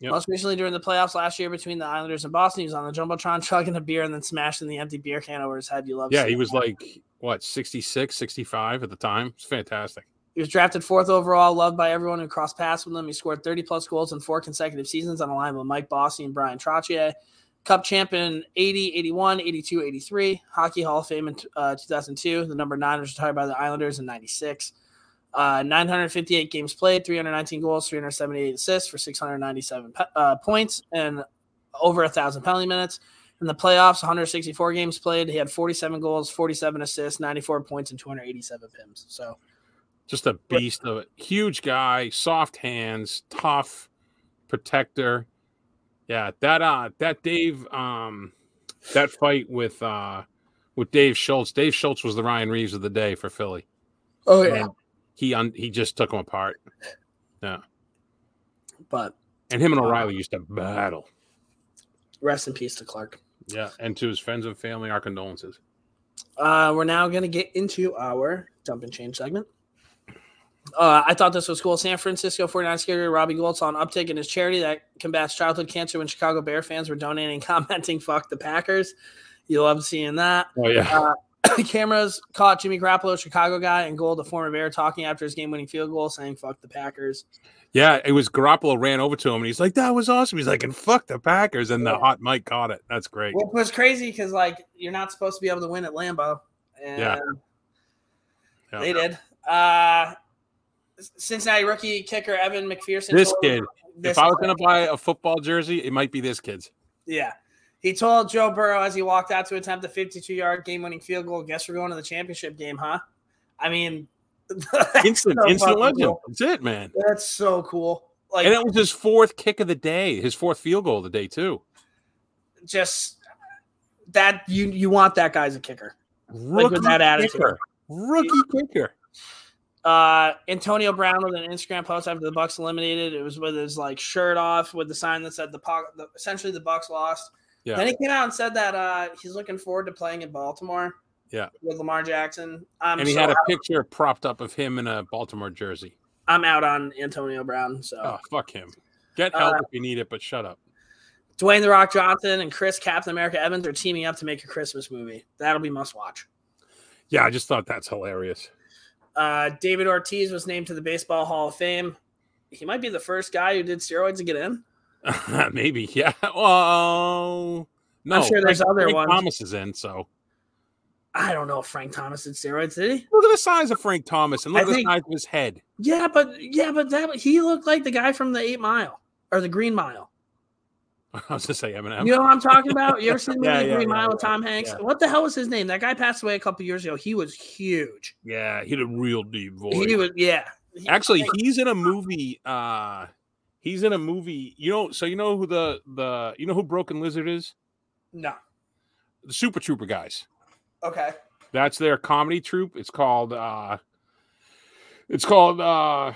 Yep. Most recently, during the playoffs last year between the Islanders and Boston, he was on the jumbotron *laughs* chugging a beer and then smashing the empty beer can over his head. You love, it. Yeah, he was that. like what 66, 65 at the time. It's fantastic. He was drafted fourth overall, loved by everyone who crossed paths with him. He scored 30 plus goals in four consecutive seasons on a line with Mike Bossy and Bryan Trottier. Cup champion 80, 81, 82, 83. Hockey Hall of Fame in uh, 2002. The number nine was retired by the Islanders in 96. Uh, 958 games played, 319 goals, 378 assists for 697 uh, points, and over a thousand penalty minutes. In the playoffs, 164 games played. He had 47 goals, 47 assists, 94 points, and 287 pims. So Just a beast of a Huge guy, soft hands, tough protector. Yeah, that uh that Dave um that fight with uh with Dave Schultz. Dave Schultz was the Ryan Reaves of the day for Philly. Oh And he un- he just took him apart. Yeah. But And him and O'Reilly used to battle. Rest in peace to Clark. Yeah, and to his friends and family, our condolences. Uh, we're now going to get into our dump and change segment. Uh, I thought this was cool. San Francisco 49 skater Robbie Gould saw an uptick in his charity that combats childhood cancer when Chicago Bear fans were donating, *laughs* commenting, fuck the Packers. You love seeing that. Oh yeah, Uh, *coughs* cameras caught Jimmy Garoppolo, Chicago guy, and Gould, the former Bear, talking after his game-winning field goal, saying "fuck the Packers." yeah. It was Garoppolo ran over to him and he's like, "That was awesome." He's like, "And fuck the Packers," and the hot mic caught it. That's great. Well, it was crazy because like you're not supposed to be able to win at Lambeau, and Yeah. Yeah. they did. Uh, Cincinnati rookie kicker Evan McPherson. This kid. this if I was gonna buy a football jersey, it might be this kid's. Yeah. He told Joe Burrow as he walked out to attempt a 52 yard game winning field goal, guess we're going to the championship game, huh? I mean, *laughs* Instant, so instant legend. cool. That's it, man. That's so cool. Like, And it was his fourth kick of the day, his fourth field goal of the day too. just that you you want that guy as a kicker. Rookie with that attitude. kicker. Rookie kicker. Uh, Antonio Brown with an Instagram post after the Bucs eliminated. It was with his like shirt off with the sign that said the, Puck- the essentially the Bucs lost. Yeah. Then he came out and said that uh, he's looking forward to playing in Baltimore. Yeah. with Lamar Jackson. I'm and he so had a picture propped up of him in a Baltimore jersey. I'm out on Antonio Brown. So Oh, fuck him. Get help Uh, if you need it, but shut up. Dwayne the Rock Johnson and Chris Captain America Evans are teaming up to make a Christmas movie. That'll be must watch. Yeah, I just thought that's hilarious. Uh, David Ortiz was named to the Baseball Hall of Fame. He might be the first guy who did steroids to get in. *laughs* Maybe, yeah. Well, no. I'm sure there's Frank- other Frank ones. Thomas is in, so I don't know if Frank Thomas did steroids, did he? look at the size of Frank Thomas and look I at the think- size of his head. Yeah, but yeah, but that he looked like the guy from the Eight Mile or the Green Mile. *laughs* I was to say Eminem. You know what I'm talking about? You ever *laughs* seen the movie yeah, Green yeah, Mile with Tom Hanks? yeah. What the hell was his name? That guy passed away a couple years ago. He was huge. Yeah, he had a real deep voice. He was yeah. He- Actually, he's in a movie. Uh he's in a movie. You know, so you know who the the you know who Broken Lizard is? no. The Super Trooper guys. Okay. That's their comedy troupe. It's called uh it's called uh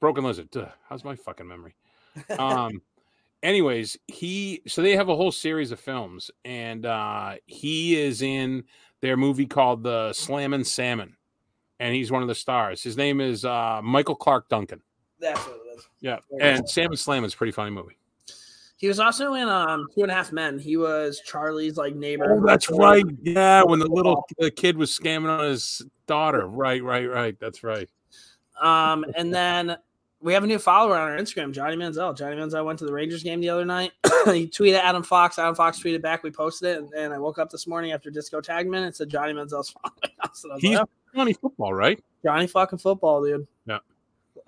Broken Lizard. Duh, how's my fucking memory? Um *laughs* anyways, he so they have a whole series of films and uh he is in their movie called The Slammin' Salmon. And he's one of the stars. His name is uh Michael Clarke Duncan. That's what it is. Yeah. And Salmon Slam is a pretty funny movie. He was also in um Two and a Half Men. He was Charlie's like neighbor. Oh, that's right. Yeah, when the little *laughs* the kid was scamming on his daughter. Right, right, right. That's right. Um, and then we have a new follower on our Instagram, Johnny Manziel. Johnny Manziel went to the Rangers game the other night. *clears throat* he tweeted Adam Fox. Adam Fox tweeted back. We posted it, and, and I woke up this morning after disco tag minute and said Johnny Manziel's *laughs* following us. And I was He's like, "Oh, funny football, right? Johnny fucking football, dude.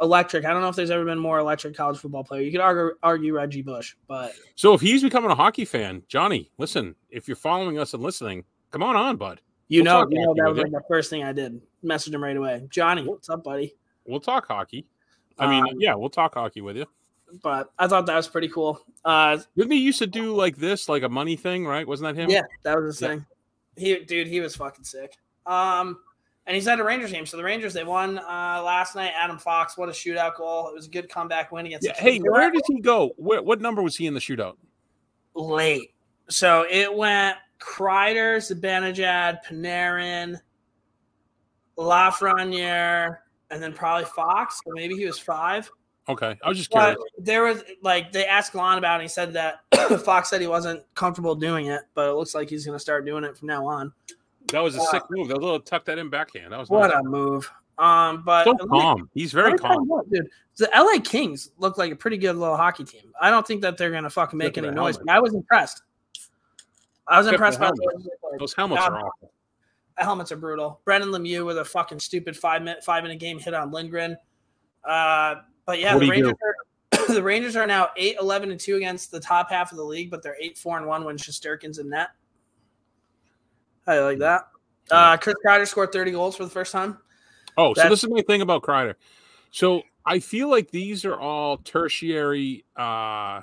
Electric. I don't know if there's ever been more electric college football player. You could argue, argue Reggie Bush, but So if he's becoming a hockey fan, Johnny, listen, if you're following us and listening, come on on, bud. you We'll know, you know that was like the first thing I did. Message him right away. Johnny, what's up, buddy? We'll talk hockey. I mean, Um, yeah, we'll talk hockey with you. But I thought that was pretty cool. Uh, Didn't he used to do like this, like a money thing, right? Wasn't that him? Yeah, that was his Yeah. thing. He dude, he was fucking sick. Um, and he's at a Rangers game. So the Rangers they won uh last night. Adam Fox, what a shootout goal! It was a good comeback win against. Yeah, Hey, where did he go? Where, what number was he in the shootout? late? So it went Kreider, Zibanejad, Panarin, Lafreniere, and then probably Fox. Or maybe he was five. Okay, I was just But curious. there was like they asked Lon about it. And he said that *coughs* Fox said he wasn't comfortable doing it, but it looks like he's going to start doing it from now on. That was a uh, sick move. That little tuck that in backhand. That was What nice. a move! Um, but so calm. He's very let me tell you calm. what, dude. The LA Kings look like a pretty good little hockey team. I don't think that they're going to fucking make Except any noise. But I was impressed. I was Except impressed by helmet. the Those helmets Yeah. are awful. The helmets are brutal. Brendan Lemieux with a fucking stupid five minute five minute game hit on Lindgren. Uh, but yeah, What the Rangers are *clears throat* the Rangers are now 8 11 and 2 against the top half of the league, but they're 8 4 and 1 when Shesterkin's in net. You like that? Uh, Chris Kreider scored 30 goals for the first time. Oh, so this is my thing about Kreider. So I feel like these are all tertiary uh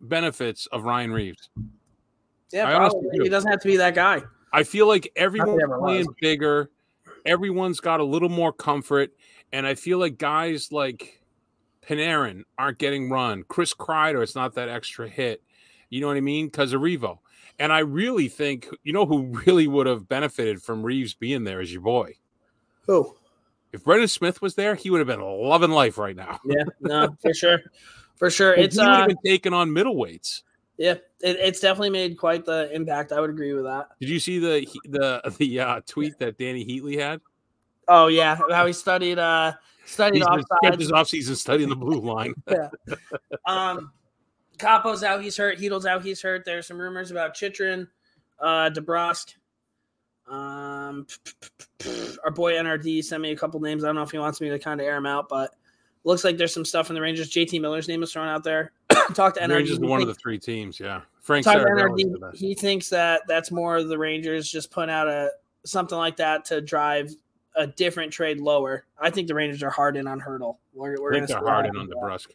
benefits of Ryan Reaves. Yeah, I probably. do. He doesn't have to be that guy. I feel like everyone's playing bigger, everyone's got a little more comfort, and I feel like guys like Panarin aren't getting run. Chris Kreider, it's not that extra hit. You know what I mean? Because of Revo. And I really think, you know, who really would have benefited from Reaves being there is your boy. Who? If Brendan Smith was there, he would have been loving life right now. Yeah, no, for sure, for sure. It's he would uh, have been taking on middleweights. yeah, it, it's definitely made quite the impact. I would agree with that. Did you see the the the uh, tweet that Dany Heatley had? Oh yeah, how he studied uh studied He's spent offsides. his offseason studying the blue line. *laughs* yeah. Um, Capo's out, he's hurt. Heedle's out, he's hurt. There's some rumors about Chychrun, uh, DeBrusk. Um, our boy NRD sent me a couple names. I don't know if he wants me to kind of air them out, but looks like there's some stuff in the Rangers. JT Miller's name is thrown out there. *coughs* Talk to NRD. Rangers one of the three teams. Yeah, Frank Talk to NRD. He thinks that that's more of the Rangers just putting out a something like that to drive a different trade lower. I think the Rangers are hard in on Hurdle. We're, we're I think gonna they're hard in on DeBrusk.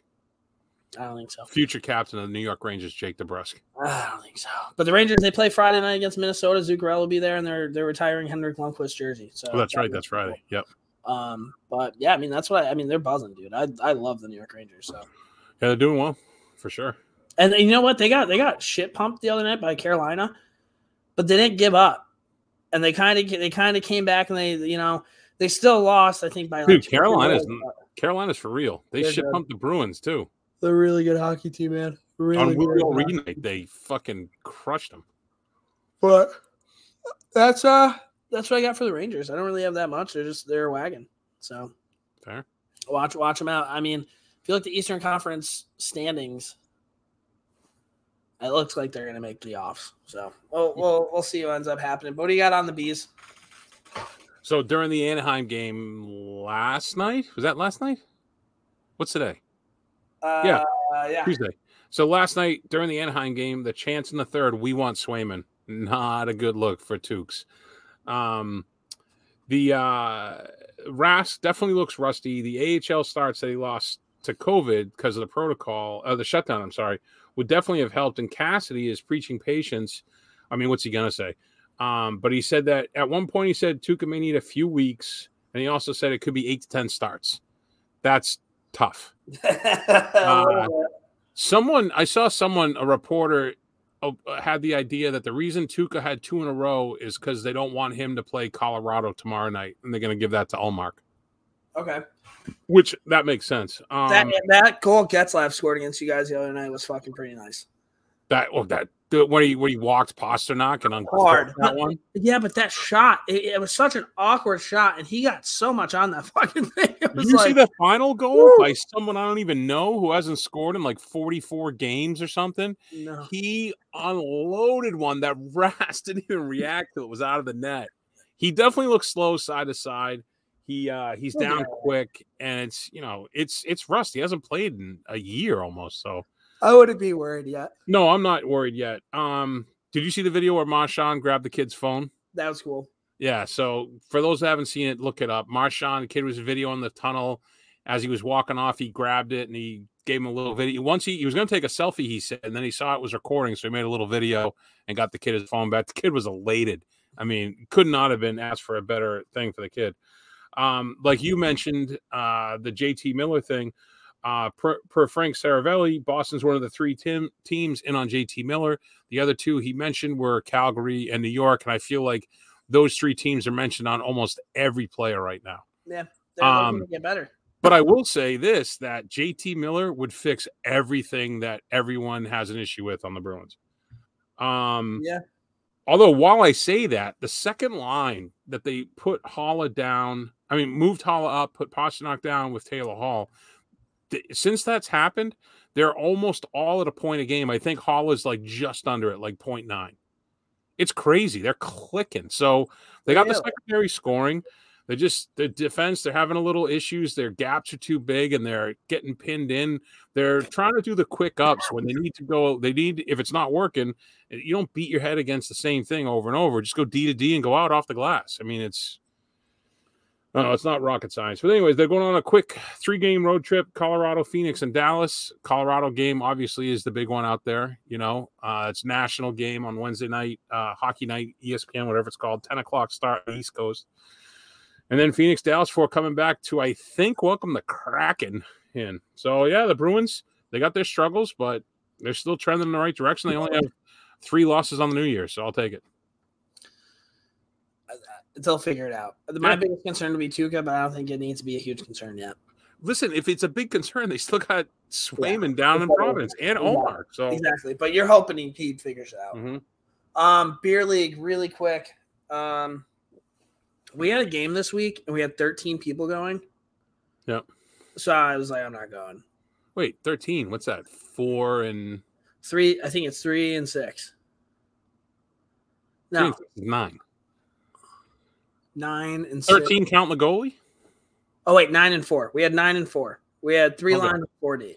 That. I don't think so. Future captain of the New York Rangers, Jake DeBrusk. I don't think so. But the Rangers they play Friday night against Minnesota. Zuccarello will be there, and they're they're retiring Henrik Lundqvist jersey. So Oh, that's right. that'll be That's Friday. Yep. Um, but yeah, I mean that's what I, I mean. They're buzzing, dude. I I love the New York Rangers. So Yeah, they're doing well for sure. and you know what they got they got shit pumped the other night by Carolina, but they didn't give up, and they kind of they kind of came back and they you know they still lost. I think by like Dude, two or three Carolina's- Carolina's for real. They shit pumped the Bruins too. They're a really good hockey team, man. Really On Julio night, they fucking crushed them. But that's uh that's what I got for the Rangers. I don't really have that much. They're just they're a wagon. So Fair. watch watch them out. I mean, if you look at the Eastern Conference standings, it looks like they're gonna make the offs. So we'll we'll, we'll see what ends up happening. But what do you got on the bees? So during the Anaheim game last night, was that last night? What's today? Uh, Yeah. yeah. Tuesday. So last night during the Anaheim game, the chance in the third, we want Swayman. Not a good look for Tukes. Um, the uh, Rask definitely looks rusty. The AHL starts that he lost to COVID because of the protocol, uh, the shutdown. I'm sorry, would definitely have helped. And Cassidy is preaching patience. I mean, what's he gonna say? Um, but he said that at one point he said Tuukka may need a few weeks, and he also said it could be eight to ten starts. That's tough. Uh, *laughs* Someone I saw someone a reporter uh, had the idea that the reason Tuukka had two in a row is because they don't want him to play Colorado tomorrow night, and they're going to give that to Ullmark, okay. which that makes sense. Um, That that goal Getzlaf scored against you guys the other night was fucking pretty nice. that oh, that the, when he when he walked Pastrnak and uncorked Hard. that one. Yeah, but that shot, it, it was such an awkward shot, and he got so much on that *laughs* fucking thing. Did you like, see the final goal Woo! by someone I don't even know who hasn't scored in like 44 games or something? no. He unloaded one that *laughs* Ras didn't even react to. It was out of the net. He definitely looks slow side to side. He uh he's Oh, down yeah. quick and it's you know it's it's rust. He hasn't played in a year almost. So I wouldn't be worried yet. no, I'm not worried yet. Um did you see the video where Marchand grabbed the kid's phone? That was cool. Yeah, so for those that haven't seen it, look it up. Marchand, the kid was video in the tunnel as he was walking off. He grabbed it and he gave him a little video. Once he, he was going to take a selfie, he said, and then he saw it was recording, so he made a little video and got the kid his phone back. The kid was elated. I mean, could not have been asked for a better thing for the kid. Um, like you mentioned, uh, the JT Miller thing. Uh, per, per Frank Seravalli, Boston's one of the three tim- teams in on JT Miller. The other two he mentioned were Calgary and New York, and I feel like those three teams are mentioned on almost every player right now. Yeah, they're Um, get better. But I will say this that JT Miller would fix everything that everyone has an issue with on the Bruins. Um Yeah. although while I say that, the second line that they put Haula down, I mean moved Haula up, put Pastrnak down with Taylor Hall. Th- since that's happened, they're almost all at a point a game. I think Hall is like just under it, like 0.9. It's crazy. They're clicking. So they got the secondary scoring. They just the defense. They're having a little issues. Their gaps are too big, and they're getting pinned in. They're trying to do the quick ups when they need to go. They need if it's not working, you don't beat your head against the same thing over and over. Just go D to D and go out off the glass. I mean, it's no, it's not rocket science. But anyways, they're going on a quick three game road trip: Colorado, Phoenix, and Dallas. Colorado game obviously is the big one out there. You know, uh, it's national game on Wednesday night, uh, hockey night, ESPN, whatever it's called, ten o'clock start East Coast. And then Phoenix, Dallas for coming back to I think welcome the Kraken in. So yeah, the Bruins they got their struggles, but they're still trending in the right direction. They only have three losses on the New Year, so I'll take it. They'll figure it out. My Yeah. biggest concern would be Tuukka, but I don't think it needs to be a huge concern yet. Listen, if it's a big concern, they still got Swayman down in Yeah. Providence and Omar. So Exactly. But you're hoping he, figures it out. Mhm. Um, beer league, really quick. Um, we had a game this week and we had 13 people going. Yep. So I was like, I'm not going. wait, thirteen. What's that? Four and Three, I think it's three and six. three No, and six nine. Nine and six. Thirteen count the goalie. Oh wait, nine and four. We had nine and four. We had three Okay. lines of four D.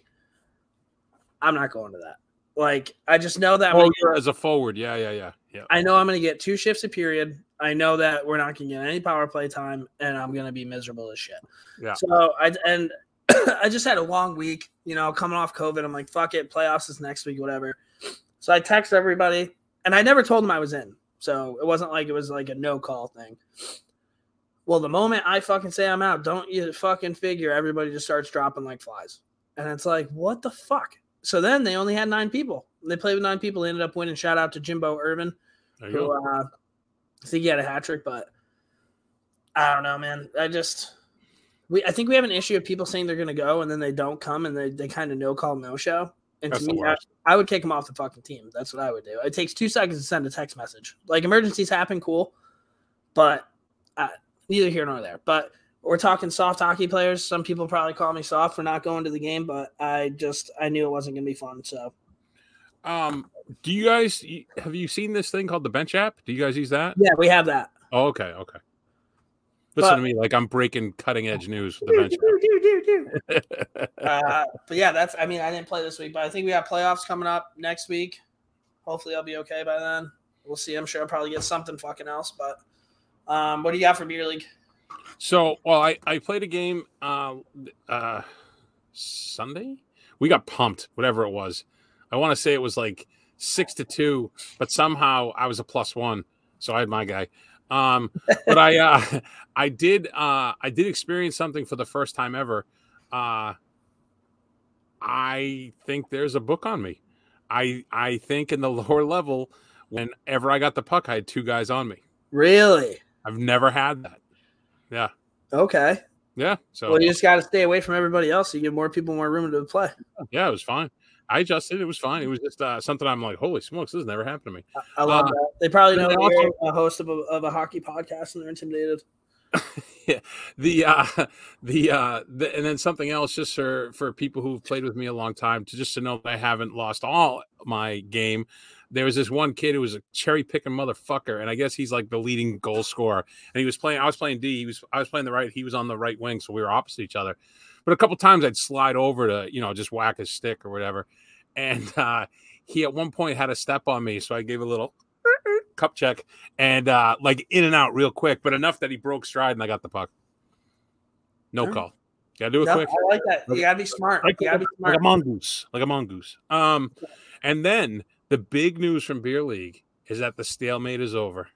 I'm not going to that. Like I just know that Oh, get- as a forward. Yeah, yeah, yeah, yeah. I know I'm going to get two shifts a period. I know that we're not going to get any power play time, and I'm going to be miserable as shit. Yeah. So I and *clears throat* I just had a long week. You know, coming off COVID, I'm like, fuck it, playoffs is next week, whatever. So I text everybody, and I never told them I was in. So it wasn't like it was like a no call thing. Well, the moment I fucking say I'm out, don't you fucking figure everybody just starts dropping like flies. And it's like, what the fuck? So then they only had nine people. They played with nine people. They ended up winning. Shout out to Jimbo Irvin, who uh, I think he had a hat trick, but I don't know, man. I just we I think we have an issue of people saying they're gonna go and then they don't come and they, they kind of no call no show. And That's to me, I. I would kick him off the fucking team. That's what I would do. It takes two seconds to send a text message. Like emergencies happen, cool, but uh, neither here nor there. But we're talking soft hockey players. Some people probably call me soft for not going to the game, but I just I knew it wasn't gonna be fun. So Um, do you guys have you seen this thing called the Bench app? Do you guys use that? yeah, we have that. Oh, okay, okay. Listen But- to me, like I'm breaking cutting edge news for the Bench Do, do, do, do. *laughs* uh, but yeah, that's. I mean, I didn't play this week, but I think we got playoffs coming up next week. Hopefully, I'll be okay by then. We'll see. I'm sure I'll probably get something fucking else. But um, what do you got for beer league? So, well, I I played a game uh uh Sunday. We got pumped, whatever it was. I want to say it was like six to two, but somehow I was a plus one, so I had my guy. Um, but I uh *laughs* I did uh I did experience something for the first time ever. Uh I think there's a book on me. I I think in the *laughs* lower level, whenever I got the puck, I had two guys on me. Really? I've never had that. Yeah. Okay. Yeah. So Well, you just got to stay away from everybody else. So you give more people more room to play. Yeah, it was fine. I adjusted. It was fine. It was just uh, something I'm like, holy smokes, this has never happened to me. I love Uh, that. They probably know and that then you're a host of a, of a hockey podcast and they're intimidated. *laughs* The uh, *laughs* the uh, the, and then something else, just for for people who've played with me a long time, to just to know that I haven't lost all my game. There was this one kid who was a cherry picking motherfucker, and I guess he's like the leading goal scorer. And he was playing. I was playing D. He was. I was playing the right. He was on the right wing, so we were opposite each other. But a couple times I'd slide over to you know just whack his stick or whatever, and *laughs* uh, he at one point had a step on me, so I gave a little *laughs* cup check and uh like in and out real quick, but enough that he broke stride and I got the puck. No call. Gotta do it No, quick. I like that. You got to be smart. Like, You got to be like a mongoose. Like a mongoose. Um and then the big news from Beer League is that the stalemate is over.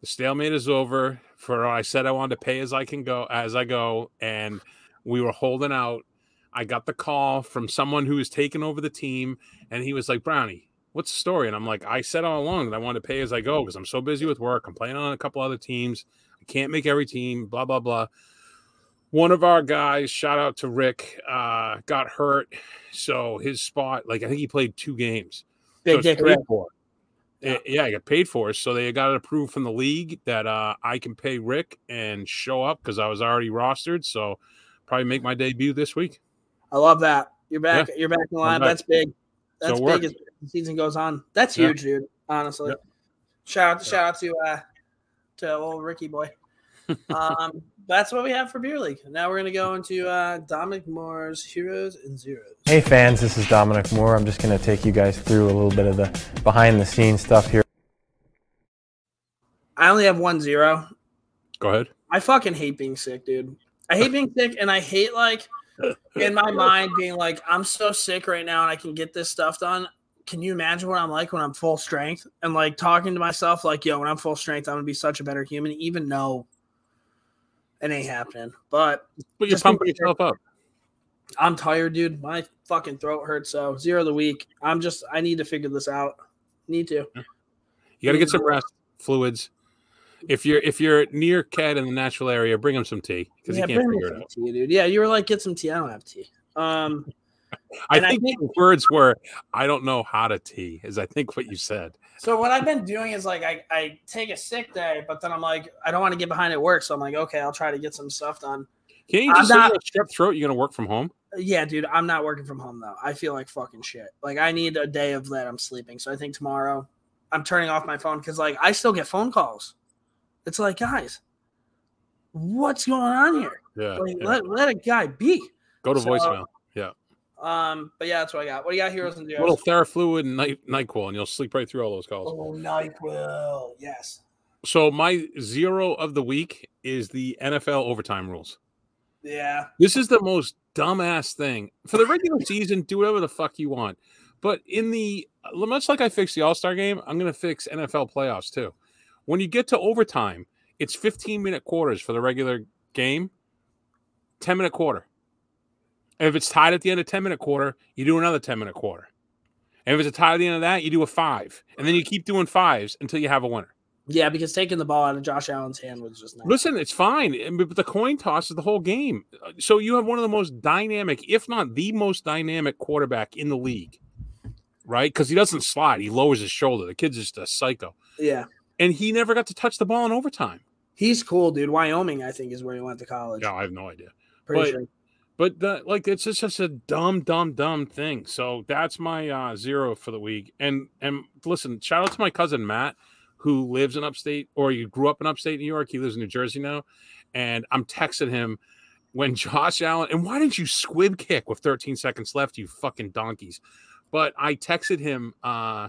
The stalemate is over for I said I wanted to pay as I can go as I go, and we were holding out. I got the call from someone who was taking over the team, and he was like, Brownie, what's the story? And I'm like, I said all along that I wanted to pay as I go because I'm so busy with work. I'm playing on a couple other teams. I can't make every team, blah, blah, blah. One of our guys, shout out to Rick, uh, got hurt. So his spot, like I think he played two games. Big So paid Rick. for. Yeah. yeah, I got paid for it. So they got it approved from the league that uh, I can pay Rick and show up because I was already rostered. So probably make my debut this week. I love that. You're back. You're back in the line. back. That's big. That's it big as the season goes on. That's Yeah. huge, dude. Honestly. Shout out, Yeah. shout out to uh to old Ricky boy. *laughs* um, that's what we have for beer league. Now we're gonna go into uh Dominic Moore's heroes and zeros. Hey fans, this is Dominic Moore. I'm just going to take you guys through a little bit of the behind the scenes stuff here. I only have one zero. Go ahead. I fucking hate being sick, dude. I hate being sick, and I hate like in my mind being like, I'm so sick right now, and I can get this stuff done. Can you imagine what I'm like when I'm full strength and like talking to myself like, yo, when I'm full strength, I'm gonna be such a better human, even though it ain't happening. But But you're pumping think- yourself up. I'm tired, dude. My fucking throat hurts. So zero of the week. I'm just. I need to figure this out. Need to. You got to get some rest, fluids. If you're if you're near Cat in the natural area, bring him some tea because Yeah, he can't figure it out. tea, dude. Yeah, you were like, get some tea. I don't have tea. Um, I And I think think- the words were, "I don't know how to tea," is I think what you said. So what I've been doing is like I, I take a sick day, but then I'm like I don't want to get behind at work, so I'm like okay, I'll try to get some stuff done. Can you just not, strep throat? You're gonna work from home? Yeah, dude, I'm not working from home though. I feel like fucking shit. Like I need a day of that I'm sleeping. So I think tomorrow I'm turning off my phone because like I still get phone calls. It's like, guys, what's going on here? Yeah. Like, yeah. let, let a guy be. Go to so- voicemail. Um, but yeah, that's what I got. What do you got, heroes and A little zeros? Therafluid and night Nyquil, and you'll sleep right through all those calls. Oh, Nyquil, yes. So my zero of the week is the NFL overtime rules. Yeah, This is the most dumbass thing. For the regular *laughs* season, do whatever the fuck you want. But in the much like I fixed the All Star game, I'm going to fix NFL playoffs too. When you get to overtime, it's 15 minute quarters for the regular game, 10 minute quarter. And if it's tied at the end of 10 minute quarter, you do another 10 minute quarter. And if it's a tie at the end of that, you do a five. And then you keep doing fives until you have a winner. yeah, because taking the ball out of Josh Allen's hand was just not. Listen, it's fine. But the coin toss is the whole game. So you have one of the most dynamic, if not the most dynamic quarterback in the league, right? Because he doesn't slide, he lowers his shoulder. The kid's just a psycho. Yeah, And he never got to touch the ball in overtime. he's cool, dude. Wyoming, I think, is where he went to college. Yeah, I have no idea. Pretty but- sure. But the, like, it's just such a dumb, dumb, dumb thing. So that's my uh, zero for the week. And and listen, shout out to my cousin Matt, who lives in upstate, or he grew up in upstate New York. He lives in New Jersey now, and I'm texting him when *laughs* Josh Allen. And why didn't you squib kick with 13 seconds left? You fucking donkeys. But I texted him uh,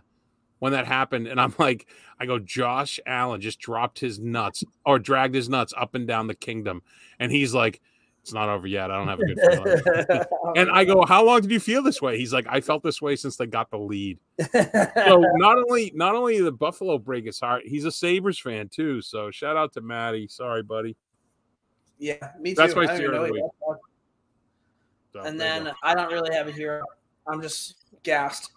when that happened, and I'm *laughs* like, I go, Josh Allen just dropped his nuts or dragged his nuts up and down the kingdom, and he's like. It's not over yet. I don't have a good feeling. *laughs* And I go, "How long did you feel this way?" He's like, "I felt this way since they got the lead." So *laughs* not only not only the Buffalo break his heart, he's a Sabres fan too. So shout out to Matty. Sorry, buddy. yeah, me too. That's my I don't even zero know of the week. So, And then I don't really have a hero. I'm just gassed.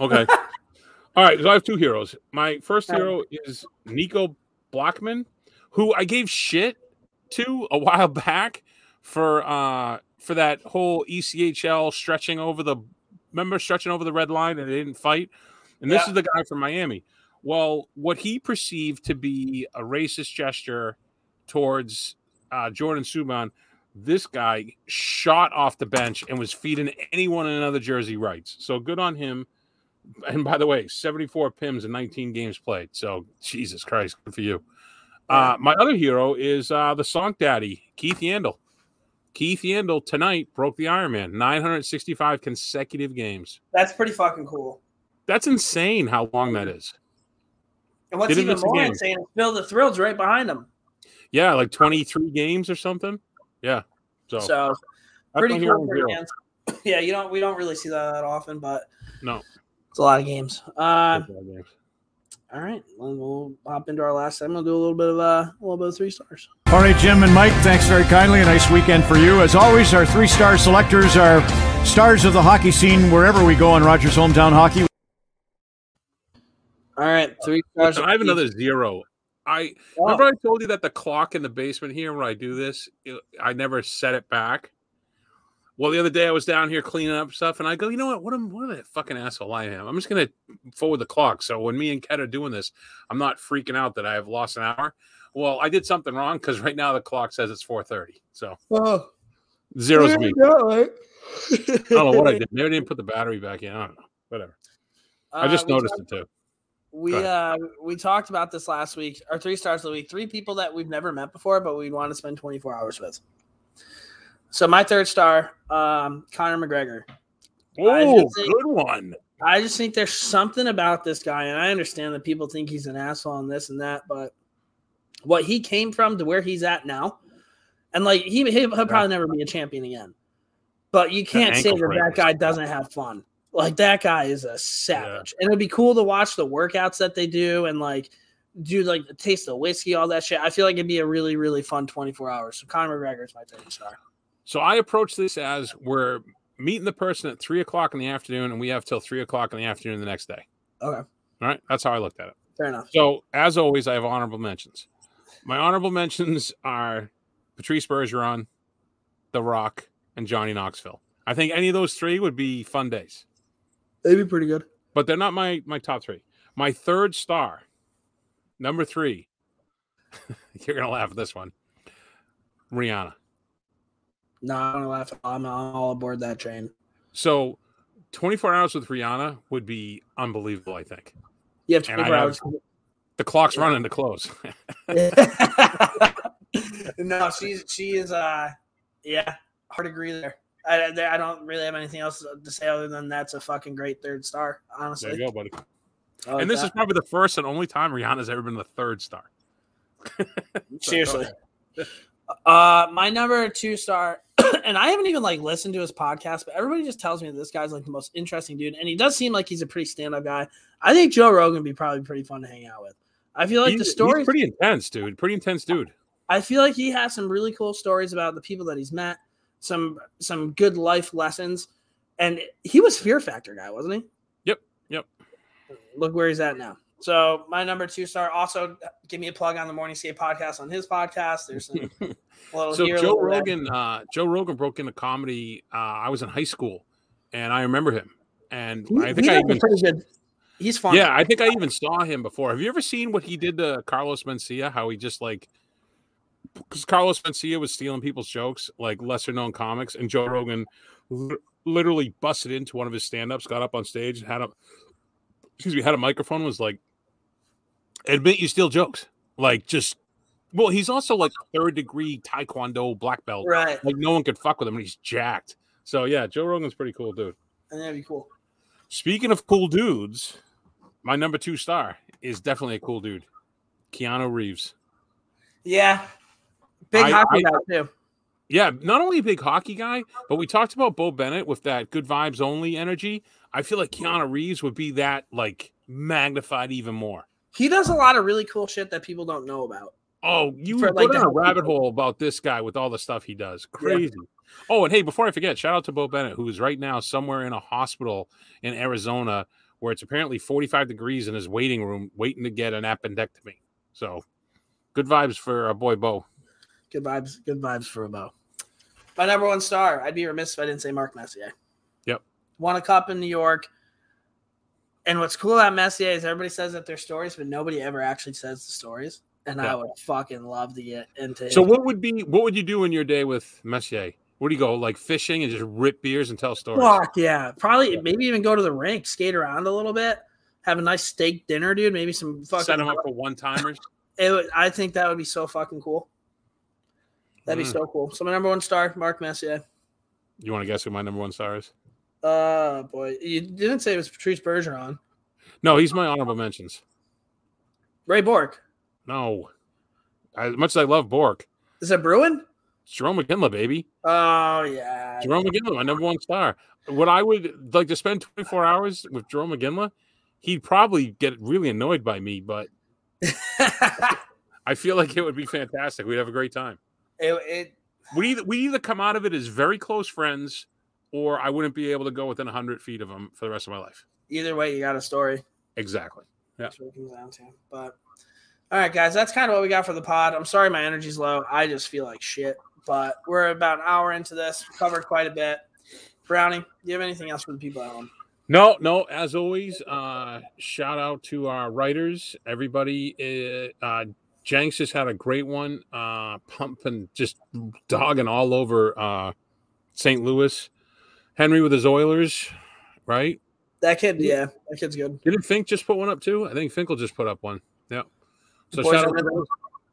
okay, *laughs* all right. So I have two heroes. My first hero is Nico Blockman, who I gave shit to a while back for uh for that whole ECHL stretching over the remember stretching over the red line and they didn't fight. And this Yeah. is the guy from Miami. Well, what he perceived to be a racist gesture towards uh, Jordan Subban, this guy shot off the bench and was feeding anyone in another jersey rights. So good on him. And by the way, 74 PIMs in 19 games played. So Jesus Christ, good for you. Uh, my other hero is uh, the Sonk Daddy, Keith Yandle. Keith Yandle tonight broke the Ironman, 965 consecutive games. That's pretty fucking cool. That's insane how long that is. And what's Didn't even more insane is Phil the Thrill's right behind him. Yeah, like 23 games or something. Yeah. So, So pretty cool and for zero. Jans. *laughs* Yeah, you don't we don't really see that that often, but No. it's a lot of games. Uh. All right, well, we'll hop into our last segment. We'll do a little bit of uh, a little bit of three stars. All right, Jim and Mike, thanks very kindly. A nice weekend for you. As always, our three star selectors are stars of the hockey scene wherever we go on Rogers Hometown Hockey. All right, three stars. Listen, I have another zero. I Oh, remember I told you that the clock in the basement here when I do this, it- I never set it back. Well, the other day I was down here cleaning up stuff, and I go, you know what? What am what a fucking asshole I am. I'm just gonna forward the clock. So when me and Ked are doing this, I'm not freaking out that I have lost an hour. Well, I did something wrong because right now the clock says it's 4:30. So oh. zeros me. I I don't know what I did. Maybe I didn't put the *laughs* battery back in. I don't know. Whatever. I just noticed it too. We uh we talked about this last week. Our three stars of the week. Three people that we've never met before, but we'd want to spend 24 hours with. So my third star, um, Conor McGregor. Oh, good one. I just think there's something about this guy, and I understand that people think he's an asshole and this and that, but what he came from to where he's at now, and like he he'll, probably never be a champion again. But you can't say that that guy doesn't have fun. Like that guy is a savage, and it'd be cool to watch the workouts that they do and like do like the taste of whiskey, all that shit. I feel like it'd be a really really fun 24 hours. So Conor McGregor is my third star. So I approach this as we're meeting the person at three o'clock in the afternoon, and we have till three o'clock in the afternoon the next day. Okay. All right, that's how I looked at it. Fair enough. So as always, I have honorable mentions. My honorable mentions are Patrice Bergeron, The Rock, and Johnny Knoxville. I think any of those three would be fun days, They'd be pretty good. but they're not my my top three. My third star, number three. *laughs* You're gonna laugh at this one. Rihanna. No, I'm gonna laugh. I'm, I'm all aboard that train. So, 24 hours with Rihanna would be unbelievable. I think You have And 24 have- hours. the clock's running to close. *laughs* *laughs* no, she's she is. Uh, yeah, hard agree there. I, I I don't really have anything else to say other than that's a fucking great third star. Honestly, there you go, buddy. I like and this that. is probably the first and only time Rihanna's ever been the third star. *laughs* seriously. Uh, my number two star, *clears throat* and I haven't even like listened to his podcast, but everybody just tells me that this guy's like the most interesting dude, and he does seem like he's a pretty stand-up guy. I think Joe Rogan would be probably pretty fun to hang out with. I feel like he's, the story pretty intense, dude. Pretty intense dude. I feel like he has some really cool stories about the people that he's met, some some good life lessons, and he was Fear Factor guy, wasn't he? Yep, yep. Look where he's at now. So my number two star. Also, give me a plug on the Morning Skate podcast on his podcast. There's some *laughs* little So here, Joe little. Rogan, uh, Joe Rogan broke into comedy. Uh, I was in high school, and I remember him. And He- I think I even pretty good. He's fun. Yeah, I think I even saw him before. Have you ever seen what he did to Carlos Mencia? How he just like because Carlos Mencia was stealing people's jokes, like lesser known comics, and Joe Rogan li- literally busted into one of his stand ups, got up on stage, had a excuse me, had a microphone, was like, admit you steal jokes. Like just well, he's also like third degree taekwondo black belt. right. Like no one could fuck with him, and he's jacked. So yeah, Joe Rogan's pretty cool dude. And that'd be cool. Speaking of cool dudes, my number two star is definitely a cool dude, Keanu Reeves. Yeah. Big I- hockey I- guy too. Yeah, not only a big hockey guy, but we talked about Bo Bennett with that good vibes only energy. I feel like Keanu Reeves would be that like magnified even more. He does a lot of really cool shit that people don't know about. Oh, you For, would like, down a rabbit people. hole about this guy with all the stuff he does. Crazy. Oh, and hey, before I forget, shout out to Bo Bennett, who is right now somewhere in a hospital in Arizona where it's apparently 45 degrees in his waiting room, waiting to get an appendectomy. So good vibes for our boy Bo. Good vibes. Good vibes for a bow. My number one star. I'd be remiss if I didn't say Mark Messier. Yep. Won a cup in New York. And what's cool about Messier is everybody says that they're stories, but nobody ever actually says the stories. And Yeah. I would fucking love to get into So it. what would be what would you do in your day with Messier? Where do you go? Like fishing and just rip beers and tell stories? Fuck yeah. Probably maybe even go to the rink, skate around a little bit, have a nice steak dinner, dude. Maybe some fucking Set them up *laughs* for one timers. It would, I think that would be so fucking cool. That'd be Mm. so cool. So my number one star, Mark Messier. You want to guess who my number one star is? Uh boy. You didn't say it was Patrice Bergeron. No, he's my honorable mentions. Ray Bourque. No. As much as I love Bourque, Is it Bruin? it's Jarome Iginla, baby. Oh yeah. Jarome Iginla, my number one star. What I would like to spend 24 hours with Jarome Iginla, he'd probably get really annoyed by me, but *laughs* I feel like it would be fantastic. We'd have a great time. it, it We either we either come out of it as very close friends, or I wouldn't be able to go within 100 feet of him for the rest of my life. either way, you got a story. Exactly. Yeah. That's what it comes down to. But all right, guys, that's kind of what we got for the pod. I'm sorry my energy's low. I just feel like shit. But we're about an hour into this. Covered quite a bit. Brownie, do you have anything else for the people at home? No, no. As always, uh, shout out to our writers, everybody. Uh, uh, Jenks just had a great one, uh, pumping, just dogging all over uh, St. Louis. Henry with his Oilers, right? That kid, yeah, that kid's good. Didn't Fink just put one up too? I think Finkel just put up one. Yeah. So shout out, those,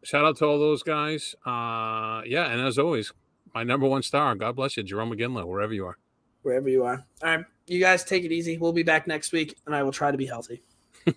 shout out to all those guys. Uh, yeah, and as always, my number one star. God bless you, Jarome Iginla, wherever you are. wherever you are. All right, you guys take it easy. We'll be back next week, and I will try to be healthy. *laughs*